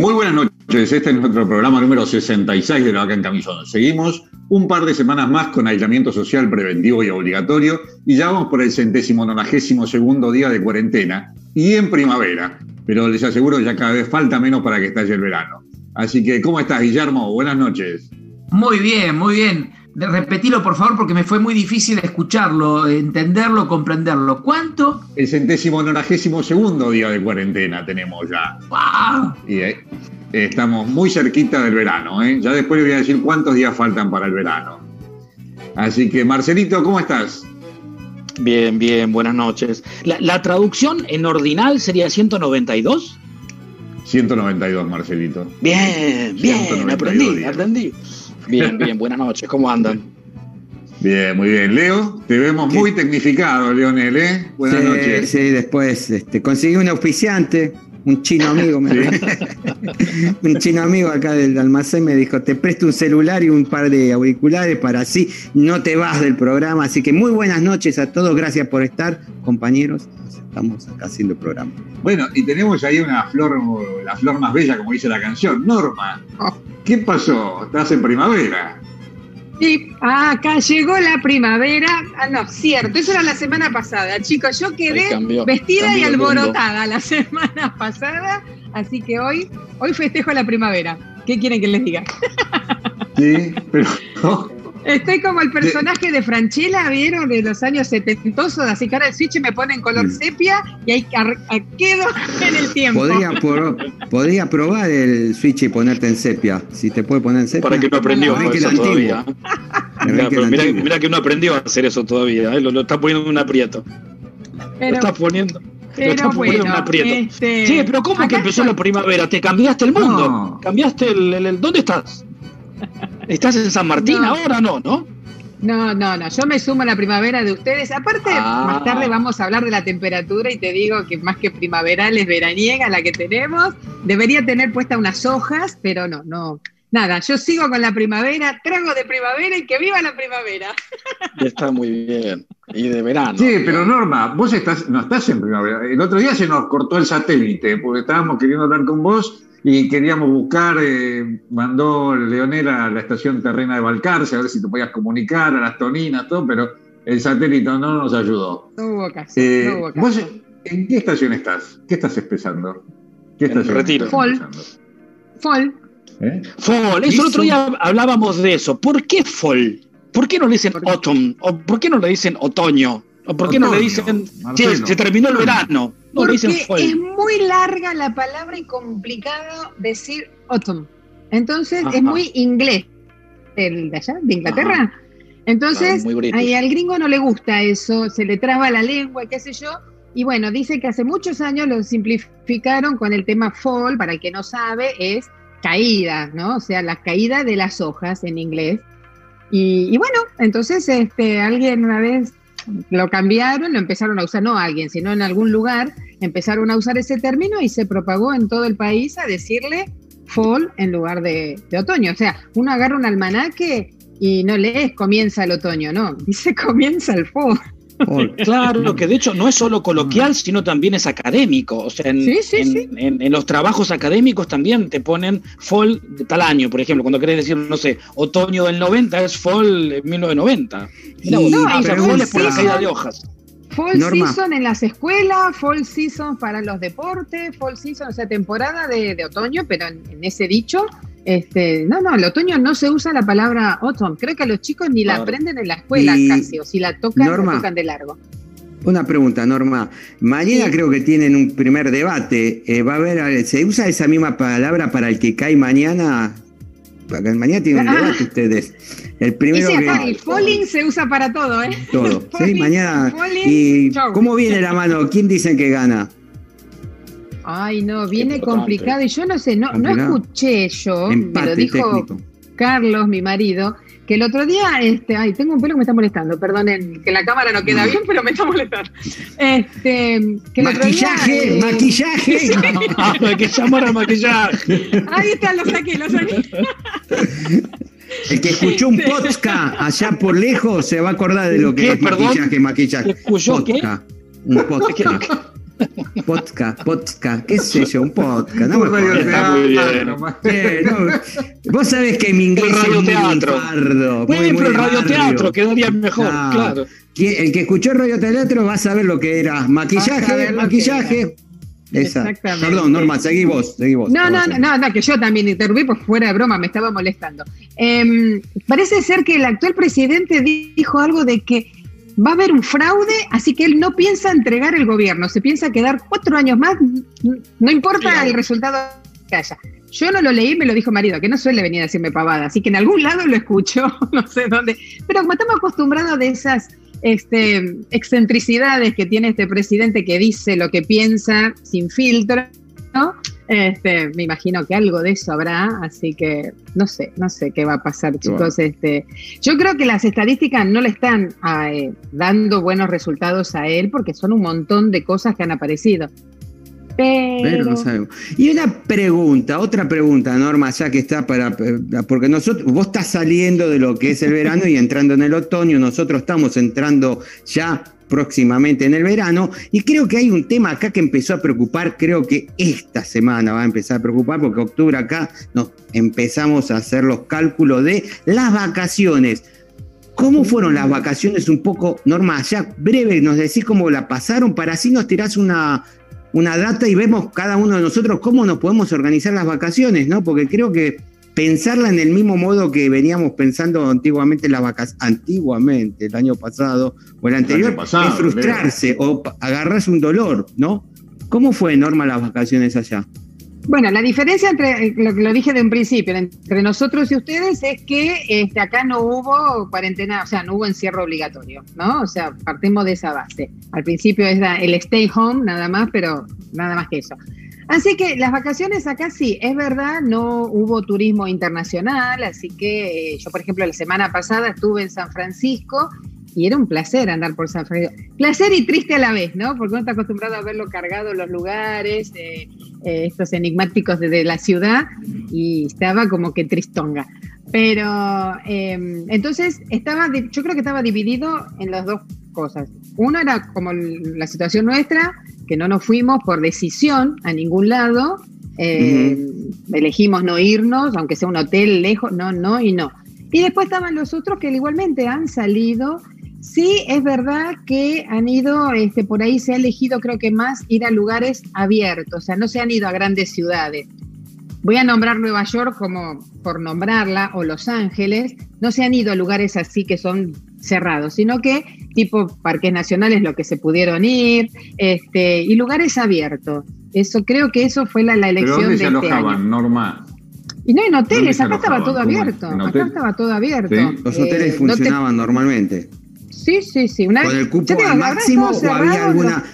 Muy buenas noches, este es nuestro programa número 66 de la Vaca en Camisón. Seguimos un par de semanas más con aislamiento social preventivo y obligatorio y ya vamos por el centésimo nonagésimo segundo día de cuarentena y en primavera, pero les aseguro ya cada vez falta menos para que estalle el verano. Así que, ¿cómo estás, Guillermo? Buenas noches. Muy bien, muy bien. Repetilo, por favor, porque me fue muy difícil escucharlo, entenderlo, comprenderlo. ¿Cuánto? El centésimo nonagésimo segundo día de cuarentena tenemos ya. ¡Wow! Y eh, estamos muy cerquita del verano. ¿eh? Ya después les voy a decir cuántos días faltan para el verano. Así que, Marcelito, ¿cómo estás? Bien, bien, buenas noches. ¿La, la traducción en ordinal sería 192? 192, Marcelito. Bien, bien, 192 aprendí, días. aprendí. Bien, bien, buenas noches, ¿cómo andan? Bien, muy bien. Leo, te vemos muy tecnificado, Leonel, ¿eh? Buenas sí, noches. Sí, después este, conseguí un auspiciante, un chino amigo. me- un chino amigo acá del almacén me dijo, te presto un celular y un par de auriculares para así no te vas del programa. Así que muy buenas noches a todos, gracias por estar, compañeros. Estamos acá haciendo el programa. Bueno, y tenemos ahí una flor, la flor más bella, como dice la canción. Norma, ¿qué pasó? ¿Estás en primavera? Y acá llegó la primavera. Ah, no, cierto, eso era la semana pasada, chicos. Yo quedé cambió, vestida y cambió alborotada la semana pasada, así que hoy, hoy festejo la primavera. ¿Qué quieren que les diga? Sí, pero Estoy como el personaje de Franchella, ¿vieron? De los años setentosos, así que ahora el switch me pone en color Mm. sepia y ahí quedo en el tiempo. Podría, por- podría probar el switch y ponerte en sepia. Si te puede poner en sepia. Para que no aprendió Enrique eso el Antiguo. todavía. Mira, mira que no aprendió a hacer eso todavía, ¿eh? lo, lo está poniendo en un aprieto. Lo está poniendo. lo pero está poniendo en un bueno, aprieto. este, Sí, pero ¿cómo que empezó la primavera? ¿Te cambiaste el mundo? No. ¿Cambiaste el, el- el- ¿Dónde estás? ¿Estás en San Martín No. ahora? No, ¿no? No, no, no, yo me sumo a la primavera de ustedes. Aparte, Ah. más tarde vamos a hablar de la temperatura y te digo que más que primaveral es veraniega la que tenemos. Debería tener puesta unas hojas, pero no, no. Nada, yo sigo con la primavera, trago de primavera y que viva la primavera. Está muy bien. Y de verano. Sí, pero Norma, vos estás, no estás en primavera. El otro día se nos cortó el satélite porque estábamos queriendo hablar con vos y queríamos buscar, eh, mandó Leonel a la estación terrena de Balcarce a ver si te podías comunicar, a las toninas, todo, pero el satélite no nos ayudó. No hubo caso, Eh, no hubo caso. ¿Vos en qué estación estás? ¿Qué estás empezando? ¿Qué estación Retiro. estás Fall. Fall, ¿Eh? Fall, eso el otro día hablábamos de eso. ¿Por qué fall? ¿Por qué no le dicen autumn? ¿O por qué no le dicen otoño? ¿O por qué no le Otoño, dicen Marcelo. "Che, se terminó el verano? No le dicen porque fall. es muy larga la palabra y complicado decir autumn. Entonces Ajá. es muy inglés. ¿El de allá? ¿De Inglaterra? Entonces, Claro, muy british. ahí al gringo no le gusta eso, se le traba la lengua, qué sé yo. Y bueno, dice que hace muchos años lo simplificaron con el tema fall, para el que no sabe, es caída, ¿no? O sea, la caída de las hojas en inglés. Y, y bueno, entonces este, alguien una vez lo cambiaron, lo empezaron a usar, no alguien, sino en algún lugar, empezaron a usar ese término y se propagó en todo el país a decirle fall en lugar de, de otoño. O sea, uno agarra un almanaque y no lees comienza el otoño, no, dice comienza el fall. Fall. Claro, que de hecho no es solo coloquial, sino también es académico. O sea, en, Sí, sí, en- sí. en- en los trabajos académicos también te ponen fall de tal año. Por ejemplo, cuando querés decir, no sé, otoño del 90 es fall en 1990. Mirá vos, Y o sea, pregunta- fall es por la caída de hojas. Fall Norma. season en las escuelas, fall season para los deportes, fall season, o sea, temporada de, de otoño, pero en, en ese dicho, este, no, no, el otoño no se usa la palabra autumn. Creo que los chicos ni la aprenden en la escuela casi, o si la tocan, Norma. la tocan de largo. Una pregunta, Norma. Mañana Sí. creo que tienen un primer debate. Eh, va a haber, ¿se usa esa misma palabra para el que cae mañana? Mañana tienen un Ah. debate ustedes. El primero sí, que acá el falling se usa para todo, ¿eh? todo. Sí, mañana. falling, ¿Y cómo viene la mano? ¿Quién dicen que gana? Ay, no, viene importante. complicado y yo no sé, no, no escuché yo, me lo dijo técnico. Carlos, mi marido, que el otro día, este, ay, tengo un pelo que me está molestando, perdonen, que la cámara no queda bien, pero me está molestando. Este, que el otro día, Maquillaje, eh, maquillaje. Ah, que llamar al maquillaje. Ahí está, lo saqué, lo saqué. El que escuchó un podcast allá por lejos se va a acordar de lo que ¿Qué, es maquillaje, maquillaje. ¿Escuchó qué? Podcast. Un podcast. Podcast, podcast, qué sé yo, un podcast. No me muy bien. Eh, no, Vos sabés que mi inglés El es muy radioteatro. bardo, muy, muy pero el barrio. radioteatro quedaría mejor, Ah, claro. El que escuchó el radioteatro va a saber lo que era maquillaje, maquillaje. Esa. Exactamente. Perdón, Norma, seguí vos, seguí vos. No, no, no, no, no, que yo también interrumpí, pues fuera de broma, me estaba molestando. Em, parece ser que el actual presidente dijo algo de que va a haber un fraude, así que él no piensa entregar el gobierno, se piensa quedar cuatro años más, no importa el resultado que haya. Yo no lo leí, me lo dijo marido, que no suele venir a decirme pavada, así que en algún lado lo escuchó, no sé dónde. Pero como estamos acostumbrados de esas este, excentricidades que tiene este presidente que dice lo que piensa sin filtro, ¿no? Este, me imagino que algo de eso habrá, así que no sé, no sé qué va a pasar, chicos. Este, yo creo que las estadísticas no le están eh, dando buenos resultados a él porque son un montón de cosas que han aparecido. Pero, Pero no sabemos. Y una pregunta, otra pregunta, Norma, ya que está para. eh, Porque nosotros, vos estás saliendo de lo que es el verano y entrando en el otoño, nosotros estamos entrando ya próximamente en el verano, y creo que hay un tema acá que empezó a preocupar, creo que esta semana va a empezar a preocupar, porque octubre acá nos empezamos a hacer los cálculos de las vacaciones. ¿Cómo fueron las vacaciones? Un poco, Norma, ya breve, nos decís cómo la pasaron, para así nos tirás una, una data y vemos cada uno de nosotros cómo nos podemos organizar las vacaciones, ¿no? Porque creo que pensarla en el mismo modo que veníamos pensando antiguamente las vacaciones, antiguamente, el año pasado o el anterior, pasado, es frustrarse o agarrarse un dolor, ¿no? ¿Cómo fue, Norma, las vacaciones allá? Bueno, la diferencia entre eh, lo que lo dije de un principio, entre nosotros y ustedes, es que este, acá no hubo cuarentena, o sea, no hubo encierro obligatorio, ¿no? O sea, partimos de esa base. Al principio es el stay home nada más, pero nada más que eso. Así que las vacaciones acá sí, es verdad, no hubo turismo internacional, así que eh, yo, por ejemplo, la semana pasada estuve en San Francisco y era un placer andar por San Francisco. Placer y triste a la vez, ¿no? Porque uno está acostumbrado a verlo cargado en los lugares, eh, eh, estos enigmáticos de, de la ciudad, y estaba como que tristonga. Pero eh, entonces estaba, yo creo que estaba dividido en las dos cosas. Uno era como la situación nuestra, que no nos fuimos por decisión a ningún lado, eh, elegimos no irnos, aunque sea un hotel lejos, no, no y no. Y después estaban los otros que igualmente han salido. Sí, es verdad que han ido, este, por ahí se ha elegido creo que más ir a lugares abiertos, o sea, no se han ido a grandes ciudades. Voy a nombrar Nueva York como por nombrarla, o Los Ángeles, no se han ido a lugares así que son cerrados, sino que tipo parques nacionales lo que se pudieron ir, este, y lugares abiertos. Eso creo que eso fue la, la ¿Pero elección dónde de se este alojaban, año. Norma? Y no en ¿Dónde hoteles, acá estaba todo abierto. ¿En Acá estaba todo abierto. Sí. Los Eh, hoteles no te- funcionaban normalmente. Sí, sí, sí. Una ¿Con el cupo digo, al máximo o había alguna.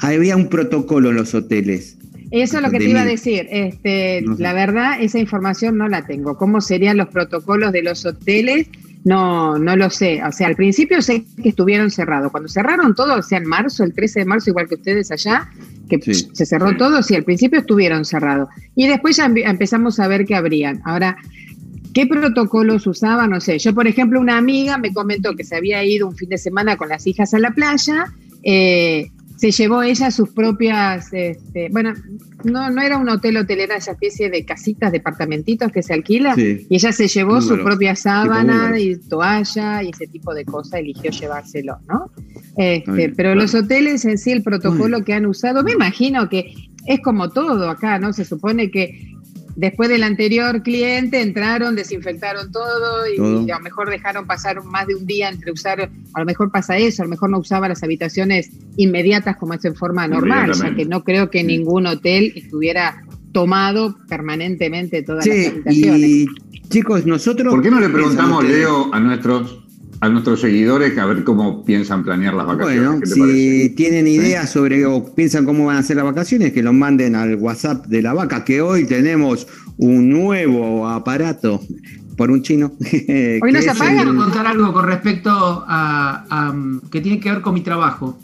Había un protocolo en los hoteles. Eso es lo que te iba a decir. Este, No sé. La verdad, esa información no la tengo. ¿Cómo serían los protocolos de los hoteles? No, no lo sé. O sea, al principio sé que estuvieron cerrados. Cuando cerraron todo, o sea, en marzo, el 13 de marzo, igual que ustedes allá, que Sí. se cerró todo, sí, al principio estuvieron cerrados. Y después ya empe- empezamos a ver que abrían. Ahora, ¿Qué protocolos usaban? No sé. Yo, por ejemplo, una amiga me comentó que se había ido un fin de semana con las hijas a la playa. eh, se llevó ella sus propias, este, bueno, no, no era un hotel hotelera, esa especie de casitas, departamentitos que se alquila. Sí. Y ella se llevó su propia sábana y toalla y ese tipo de cosas, eligió llevárselo, ¿no? Este, bien, pero claro. los hoteles en sí, el protocolo que han usado, me imagino que es como todo acá, ¿no? Se supone que después del anterior cliente entraron, desinfectaron todo y, Todo. y a lo mejor dejaron pasar más de un día entre usar, a lo mejor pasa eso, a lo mejor no usaba las habitaciones inmediatas como es en forma normal, ya que no creo que Sí. ningún hotel estuviera tomado permanentemente todas las Sí, habitaciones. y chicos, nosotros. ¿Por qué no le preguntamos. Leo, a nuestros, a nuestros seguidores a ver cómo piensan planear las vacaciones? Bueno, ¿Qué te si parece? tienen ideas sobre o piensan cómo van a ser las vacaciones, que los manden al WhatsApp de la vaca, que hoy tenemos un nuevo aparato por un chino. Hoy no se apaga. Quiero contar algo con respecto a, a, que tiene que ver con mi trabajo,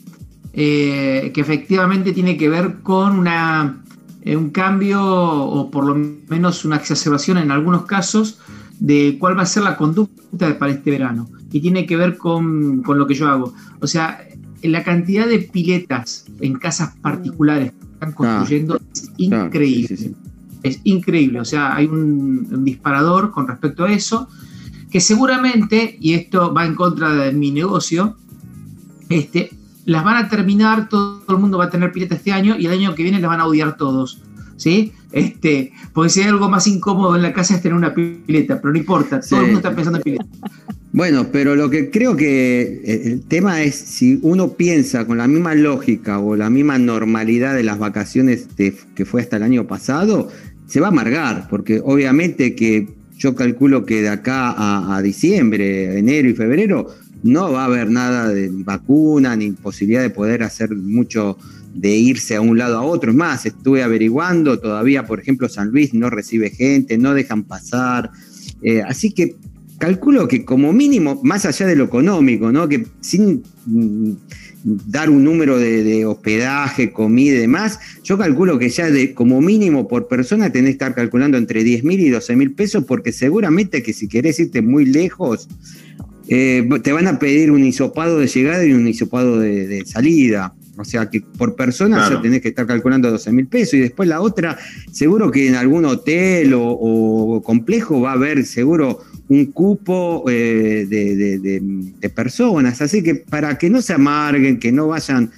eh, que efectivamente tiene que ver con una, eh, un cambio o por lo menos una exacerbación en algunos casos de cuál va a ser la conducta para este verano y tiene que ver con, con lo que yo hago. O sea, la cantidad de piletas en casas particulares que están construyendo es increíble. Es increíble. O sea, hay un, disparador con respecto a eso, que seguramente, y esto va en contra de mi negocio, este, las van a terminar, todo, el mundo va a tener pileta este año y el año que viene las van a odiar todos. ¿Sí? Este, porque si hay algo más incómodo en la casa es tener una pileta, pero no importa, todo el mundo está pensando en pileta. Bueno, pero lo que creo que eh, el tema es si uno piensa con la misma lógica o la misma normalidad de las vacaciones que fue hasta el año pasado, se va a amargar, porque obviamente que yo calculo que de acá a, a diciembre, enero y febrero, no va a haber nada de vacuna ni posibilidad de poder hacer mucho de irse a un lado a otro. Es más, estuve averiguando, todavía, por ejemplo, San Luis no recibe gente, no dejan pasar. Eh, así que calculo que como mínimo, más allá de lo económico, ¿no? que sin mm, dar un número de, hospedaje, comida y demás, yo calculo que ya de como mínimo por persona tenés que estar calculando entre 10 mil y 12 mil pesos, porque seguramente que si querés irte muy lejos, eh, te van a pedir un hisopado de llegada y un hisopado de, salida. O sea que por persona ya tenés que estar calculando 12 mil pesos. Y después la otra, seguro que en algún hotel o complejo va a haber seguro un cupo eh, de, personas. Así que para que no se amarguen, que no vayan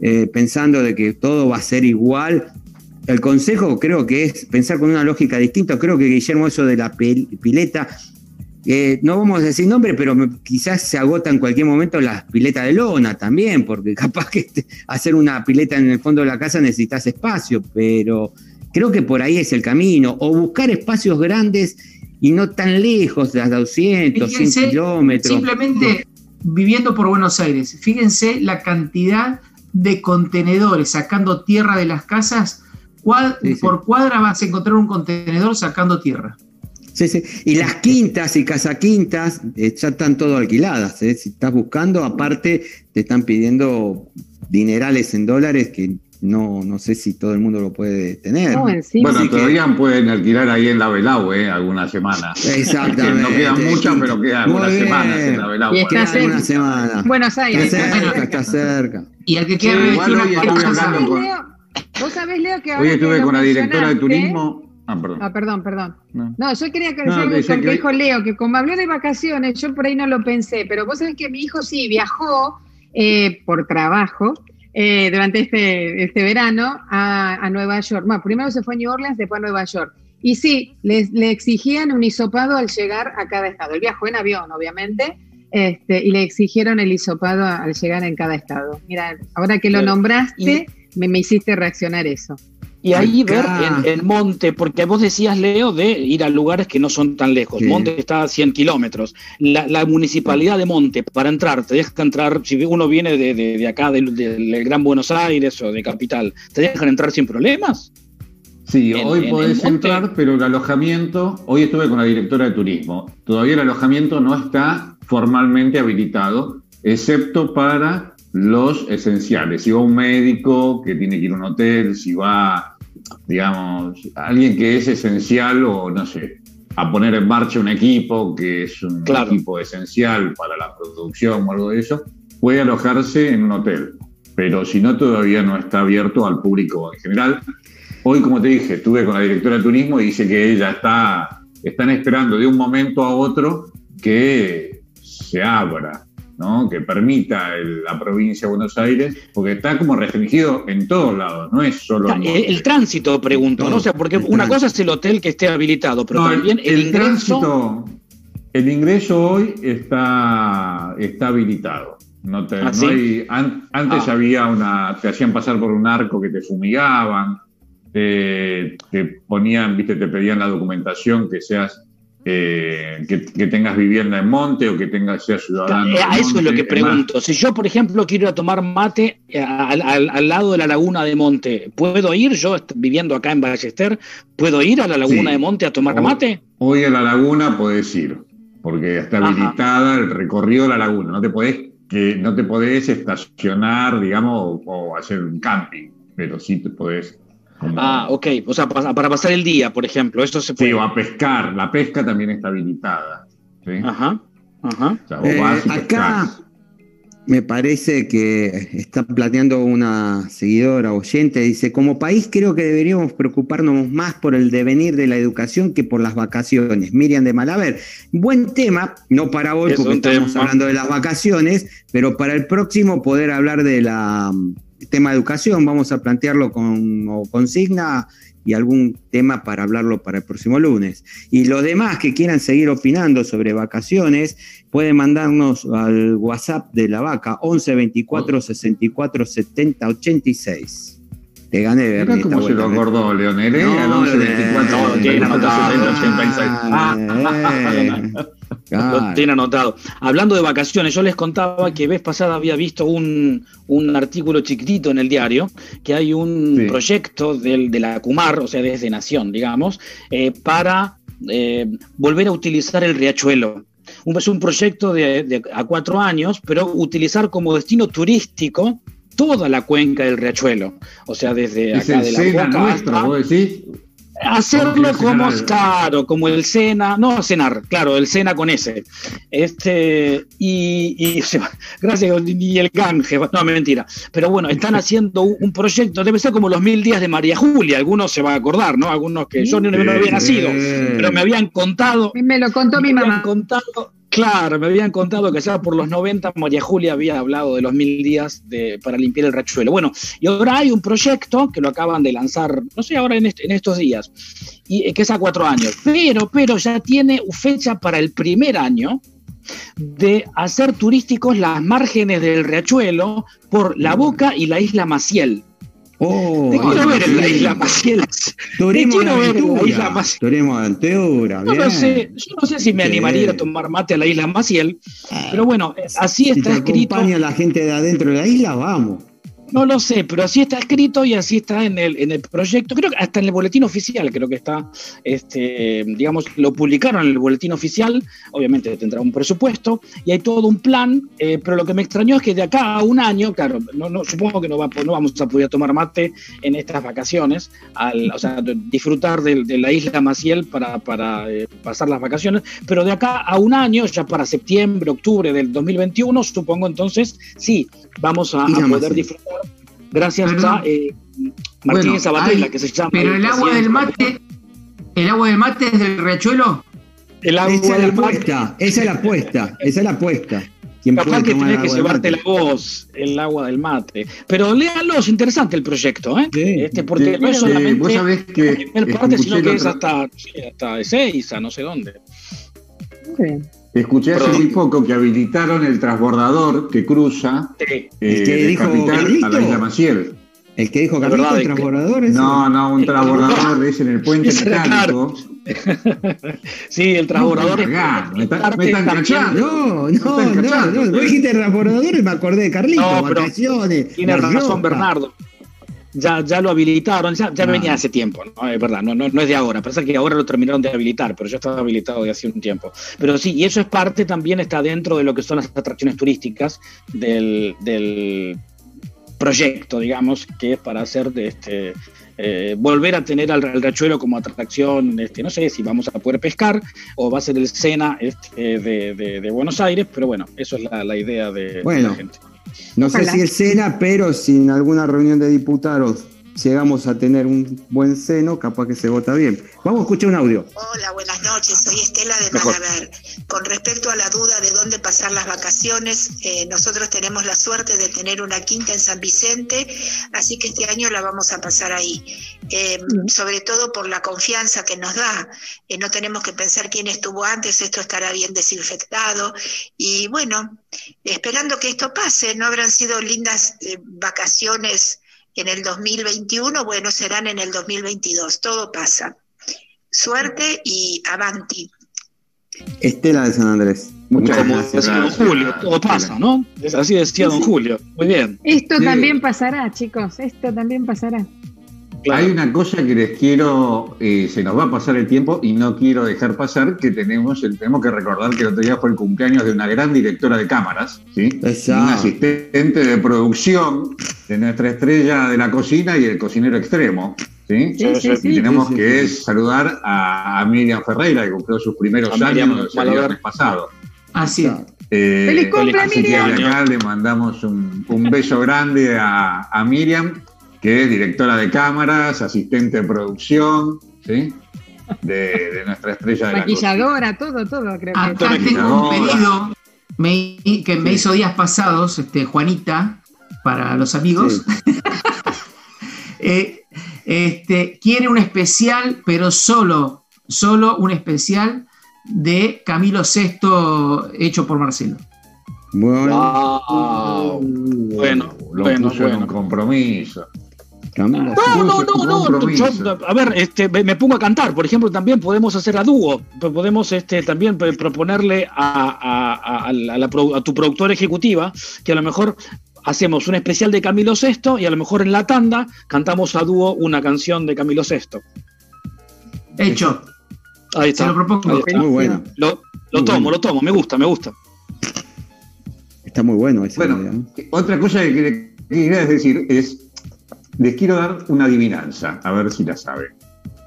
eh, pensando de que todo va a ser igual, el consejo creo que es pensar con una lógica distinta. Creo que Guillermo, eso de la pileta, eh, no vamos a decir nombre, pero quizás se agota en cualquier momento las piletas de lona también, porque capaz que hacer una pileta en el fondo de la casa necesitas espacio, pero creo que por ahí es el camino. O buscar espacios grandes y no tan lejos, de las 200, 100 kilómetros. Simplemente viviendo por Buenos Aires, fíjense la cantidad de contenedores sacando tierra de las casas. por cuadra vas a encontrar un contenedor sacando tierra. Sí, sí. Y las quintas y casaquintas eh, ya están todo alquiladas. ¿eh? Si estás buscando, aparte, te están pidiendo dinerales en dólares que no, no sé si todo el mundo lo puede tener. bueno, todavía pueden alquilar ahí en la Velau, ¿eh? Algunas semanas. Exactamente. no quedan muchas, pero quedan algunas semanas en la Velau. Y está cerca. Una Buenos Aires. Está cerca, está cerca. Y el que quiera sí, igual hoy estuve hablando con... Vos sabés, Leo, que ahora Hoy estuve con la directora de turismo. Ah, perdón. Ah, perdón, perdón. No, yo quería que no, con que dijo Leo, que como habló de vacaciones, yo por ahí no lo pensé, pero vos sabés que mi hijo sí viajó eh, por trabajo eh, durante este, este verano a, Nueva York. Bueno, primero se fue a New Orleans, después a Nueva York. Y sí, le, exigían un hisopado al llegar a cada estado. Él viajó en avión, obviamente, este, y le exigieron el hisopado al llegar en cada estado. Mira, ahora que lo nombraste, me, me hiciste reaccionar eso. Y ahí ver el, monte, porque vos decías, Leo, de ir a lugares que no son tan lejos. Monte está a 100 kilómetros. La, municipalidad de Monte, para entrar, te deja entrar, si uno viene de, acá, del, Gran Buenos Aires o de Capital, ¿te dejan entrar sin problemas? Sí, hoy podés entrar, pero el alojamiento, hoy estuve con la directora de turismo, todavía el alojamiento no está formalmente habilitado, excepto para los esenciales. Si va un médico que tiene que ir a un hotel, si va digamos, alguien que es esencial o, no sé, a poner en marcha un equipo que es un equipo esencial para la producción o algo de eso, puede alojarse en un hotel. Pero si no, todavía no está abierto al público en general. Hoy, como te dije, estuve con la directora de turismo y dice que ella está, están esperando de un momento a otro que se abra que permita la provincia de Buenos Aires, porque está como restringido en todos lados, no es solo... El, tránsito, pregunto, ¿no? O sea, porque una cosa es el hotel que esté habilitado, pero también el, ingreso... Tránsito, el ingreso hoy está, está habilitado. No te, ¿Ah, antes ah. había una, te hacían pasar por un arco que te fumigaban, te, te ponían, viste, te pedían la documentación que seas eh, que, tengas vivienda en monte o que tengas sea ciudadano. A eso es lo que pregunto. Si yo, por ejemplo, quiero ir a tomar mate eh, al, lado de la laguna de Monte, ¿puedo ir yo viviendo acá en Ballester? ¿Puedo ir a la laguna de Monte a tomar mate? Hoy a la laguna podés ir, porque está habilitada el recorrido de la laguna. No te podés, que, no te podés estacionar, digamos, o hacer un camping, pero sí te podés Ah, ok. O sea, para, pasar el día, por ejemplo. Esto se puede... Sí, o a pescar. La pesca también está habilitada. Ajá. Ajá. Eh, acá, Me parece que está planteando una seguidora oyente, dice, como país creo que deberíamos preocuparnos más por el devenir de la educación que por las vacaciones. Miriam de Malaver, buen tema, no para hoy porque estamos hablando de las vacaciones, pero para el próximo poder hablar del tema de educación, vamos a plantearlo con consigna y algún tema para hablarlo para el próximo lunes. Y los demás que quieran seguir opinando sobre vacaciones, pueden mandarnos al WhatsApp de la vaca 11 24 64 70 86. Te gané ver. ¿Cómo se lo acordó, Leonel? ¿eh? No, 11 24 86. Lo tiene anotado. Hablando de vacaciones, yo les contaba que vez pasada había visto un, artículo chiquitito en el diario, que hay un proyecto del, de la CUMAR, o sea, desde Nación, digamos, eh, para eh, volver a utilizar el riachuelo. Un, es un proyecto de, a cuatro años, pero utilizar como destino turístico toda la cuenca del riachuelo. O sea, desde acá de la Boca hasta, Hacerlo como, claro, como el Sena, no cenar, claro, el Sena con ese. Este, y, y gracias, y el Gange, no, mentira. Pero bueno, están haciendo un, proyecto, debe ser como los mil días de María Julia, algunos se van a acordar, ¿no? Algunos que yo no, no había nacido, pero me habían contado. Me lo contó mi mamá. contado Claro, me habían contado que ya por los 90 María Julia había hablado de los mil días de, para limpiar el rachuelo. Bueno, y ahora hay un proyecto que lo acaban de lanzar, no sé, ahora en, estos días, y eh, que es a cuatro años, pero, pero ya tiene fecha para el primer año de hacer turísticos las márgenes del riachuelo por la boca y la isla Maciel. Oh, te quiero ver en la isla Maciel. Turismo de aventura. Turismo de aventura. No, sé, yo no sé si me animaría a tomar mate a la isla Maciel, pero bueno, así está te escrito. acompaña la gente de adentro de la isla, vamos. No lo sé, pero así está escrito y así está en el, en el proyecto. Creo que hasta en el boletín oficial, creo que está, este, digamos, lo publicaron en el boletín oficial. Obviamente tendrá un presupuesto y hay todo un plan, eh, pero lo que me extrañó es que de acá a un año, claro, no, no, supongo que no, va, no vamos a poder tomar mate en estas vacaciones, al, o sea, disfrutar de, la isla Maciel para, para eh, pasar las vacaciones, pero de acá a un año, ya para septiembre, octubre del 2021, supongo entonces, sí, vamos a poder disfrutar gracias a eh, Martínez bueno, que se llama. Pero el agua del mate, ¿el agua del mate es del riachuelo? El agua esa es la apuesta, esa es la apuesta, esa es la apuesta. Capaz que tiene que llevarte la voz, el agua del mate. Pero léanlo, es interesante el proyecto, ¿eh? este, porque no es solamente vos sabés que la primera parte, sino que es hasta, hasta Ezeiza, no sé dónde. Sí. Escuché hace muy poco que habilitaron el transbordador que cruza eh, el que dijo capital a la isla Maciel. El que dijo Carlito, el transbordador No, no, un transbordador es en el puente mecánico. sí, el transbordador es. Me, están cachando. No, no, no, no. Vos dijiste transbordador y me acordé de Carlito, vacaciones. Tiene razón Bernardo ya, ya lo habilitaron, ya, ya venía hace tiempo, ¿no? Es verdad, no, no, no es de ahora, parece que ahora lo terminaron de habilitar, pero ya estaba habilitado de hace un tiempo. Pero sí, y eso es parte también, está dentro de lo que son las atracciones turísticas del, del proyecto, digamos, que es para hacer de este eh, volver a tener al, rachuelo como atracción, este, no sé si vamos a poder pescar o va a ser el Sena este, de, de, Buenos Aires, pero bueno, eso es la, la idea de, bueno, la gente. No sé si el Sena, pero si en alguna reunión de diputados llegamos a tener un buen seno, capaz que se vota bien. Vamos a escuchar un audio. Hola, buenas noches. Soy Estela de Malaver. Con respecto a la duda de dónde pasar las vacaciones, eh, nosotros tenemos la suerte de tener una quinta en San Vicente, así que este año la vamos a pasar ahí. Eh, sobre todo por la confianza que nos da. Eh, no tenemos que pensar quién estuvo antes, esto estará bien desinfectado. Y bueno, esperando que esto pase, no habrán sido lindas vacaciones en el 2021, bueno, serán en el 2022, todo pasa. Suerte y avanti. Estela de San Andrés. Muchas gracias. Don Julio, todo pasa, ¿no? Así decía don Julio. Muy bien. Esto también pasará, chicos, esto también pasará. Hay una cosa que les quiero, eh, se nos va a pasar el tiempo y no quiero dejar pasar, que tenemos, tenemos que recordar que el otro día fue el cumpleaños de una gran directora de cámaras, ¿sí? un asistente de producción de nuestra estrella de la cocina y el cocinero extremo. ¿sí? y tenemos que saludar a, Miriam Ferreira, que cumplió sus primeros años el viernes pasado. Así Eh, ¡Feliz cumple, así que Miriam! acá le mandamos un, un beso grande a, a Miriam, que es directora de cámaras, asistente de producción, ¿sí? De, de nuestra estrella de la Maquilladora, todo, todo, creo que. Acá Actor tengo un pedido me- que me hizo días pasados, este, Juanita, para los amigos. Eh, este, quiere un especial, pero solo, solo un especial de Camilo VI hecho por Marcelo. Bueno, Wow. Bueno, Lo bueno, puso en un compromiso. No, no, no, no. compromiso. yo- a ver, este, me me pongo a cantar. Por ejemplo, también podemos hacer a dúo. Podemos este, también proponerle a, a- a- a la- a la produ- a tu productora ejecutiva que a lo mejor hacemos un especial de Camilo VI y a lo mejor en la tanda cantamos a dúo una canción de Camilo VI. Hecho, Ahí se está. lo propongo. Ahí está. Muy bueno. Lo, lo Muy tomo, bueno. lo tomo. Me gusta, me gusta. Está muy bueno ese Bueno, ¿no? otra cosa que quería decir es, les quiero dar una adivinanza, a ver si la saben.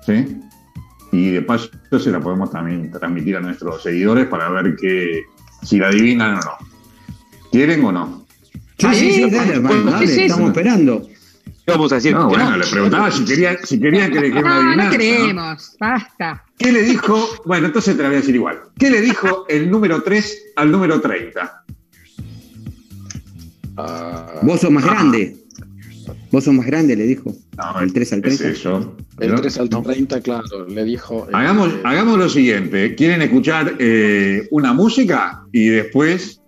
¿sí? Y de paso se la podemos también transmitir a nuestros seguidores para ver que, si la adivinan o no. ¿Quieren o no? Sí, sí, sí, dale, dale, estamos esperando. ¿Qué vamos a decir? No, bueno, no. le preguntaba si, quería, si querían que le dijera una No, no adivinanza. ¿no? creemos, basta. ¿Qué le dijo? Bueno, entonces te la voy a decir igual. ¿Qué le dijo el número 3 al número 30? Ah, Vos sos más grande. Vos sos más grande, le dijo. No, El 3 al es 30. eso. el ¿no? 3 al 30, claro, le dijo. Hagamos, eh, hagamos lo siguiente. ¿Quieren escuchar eh, una música y después...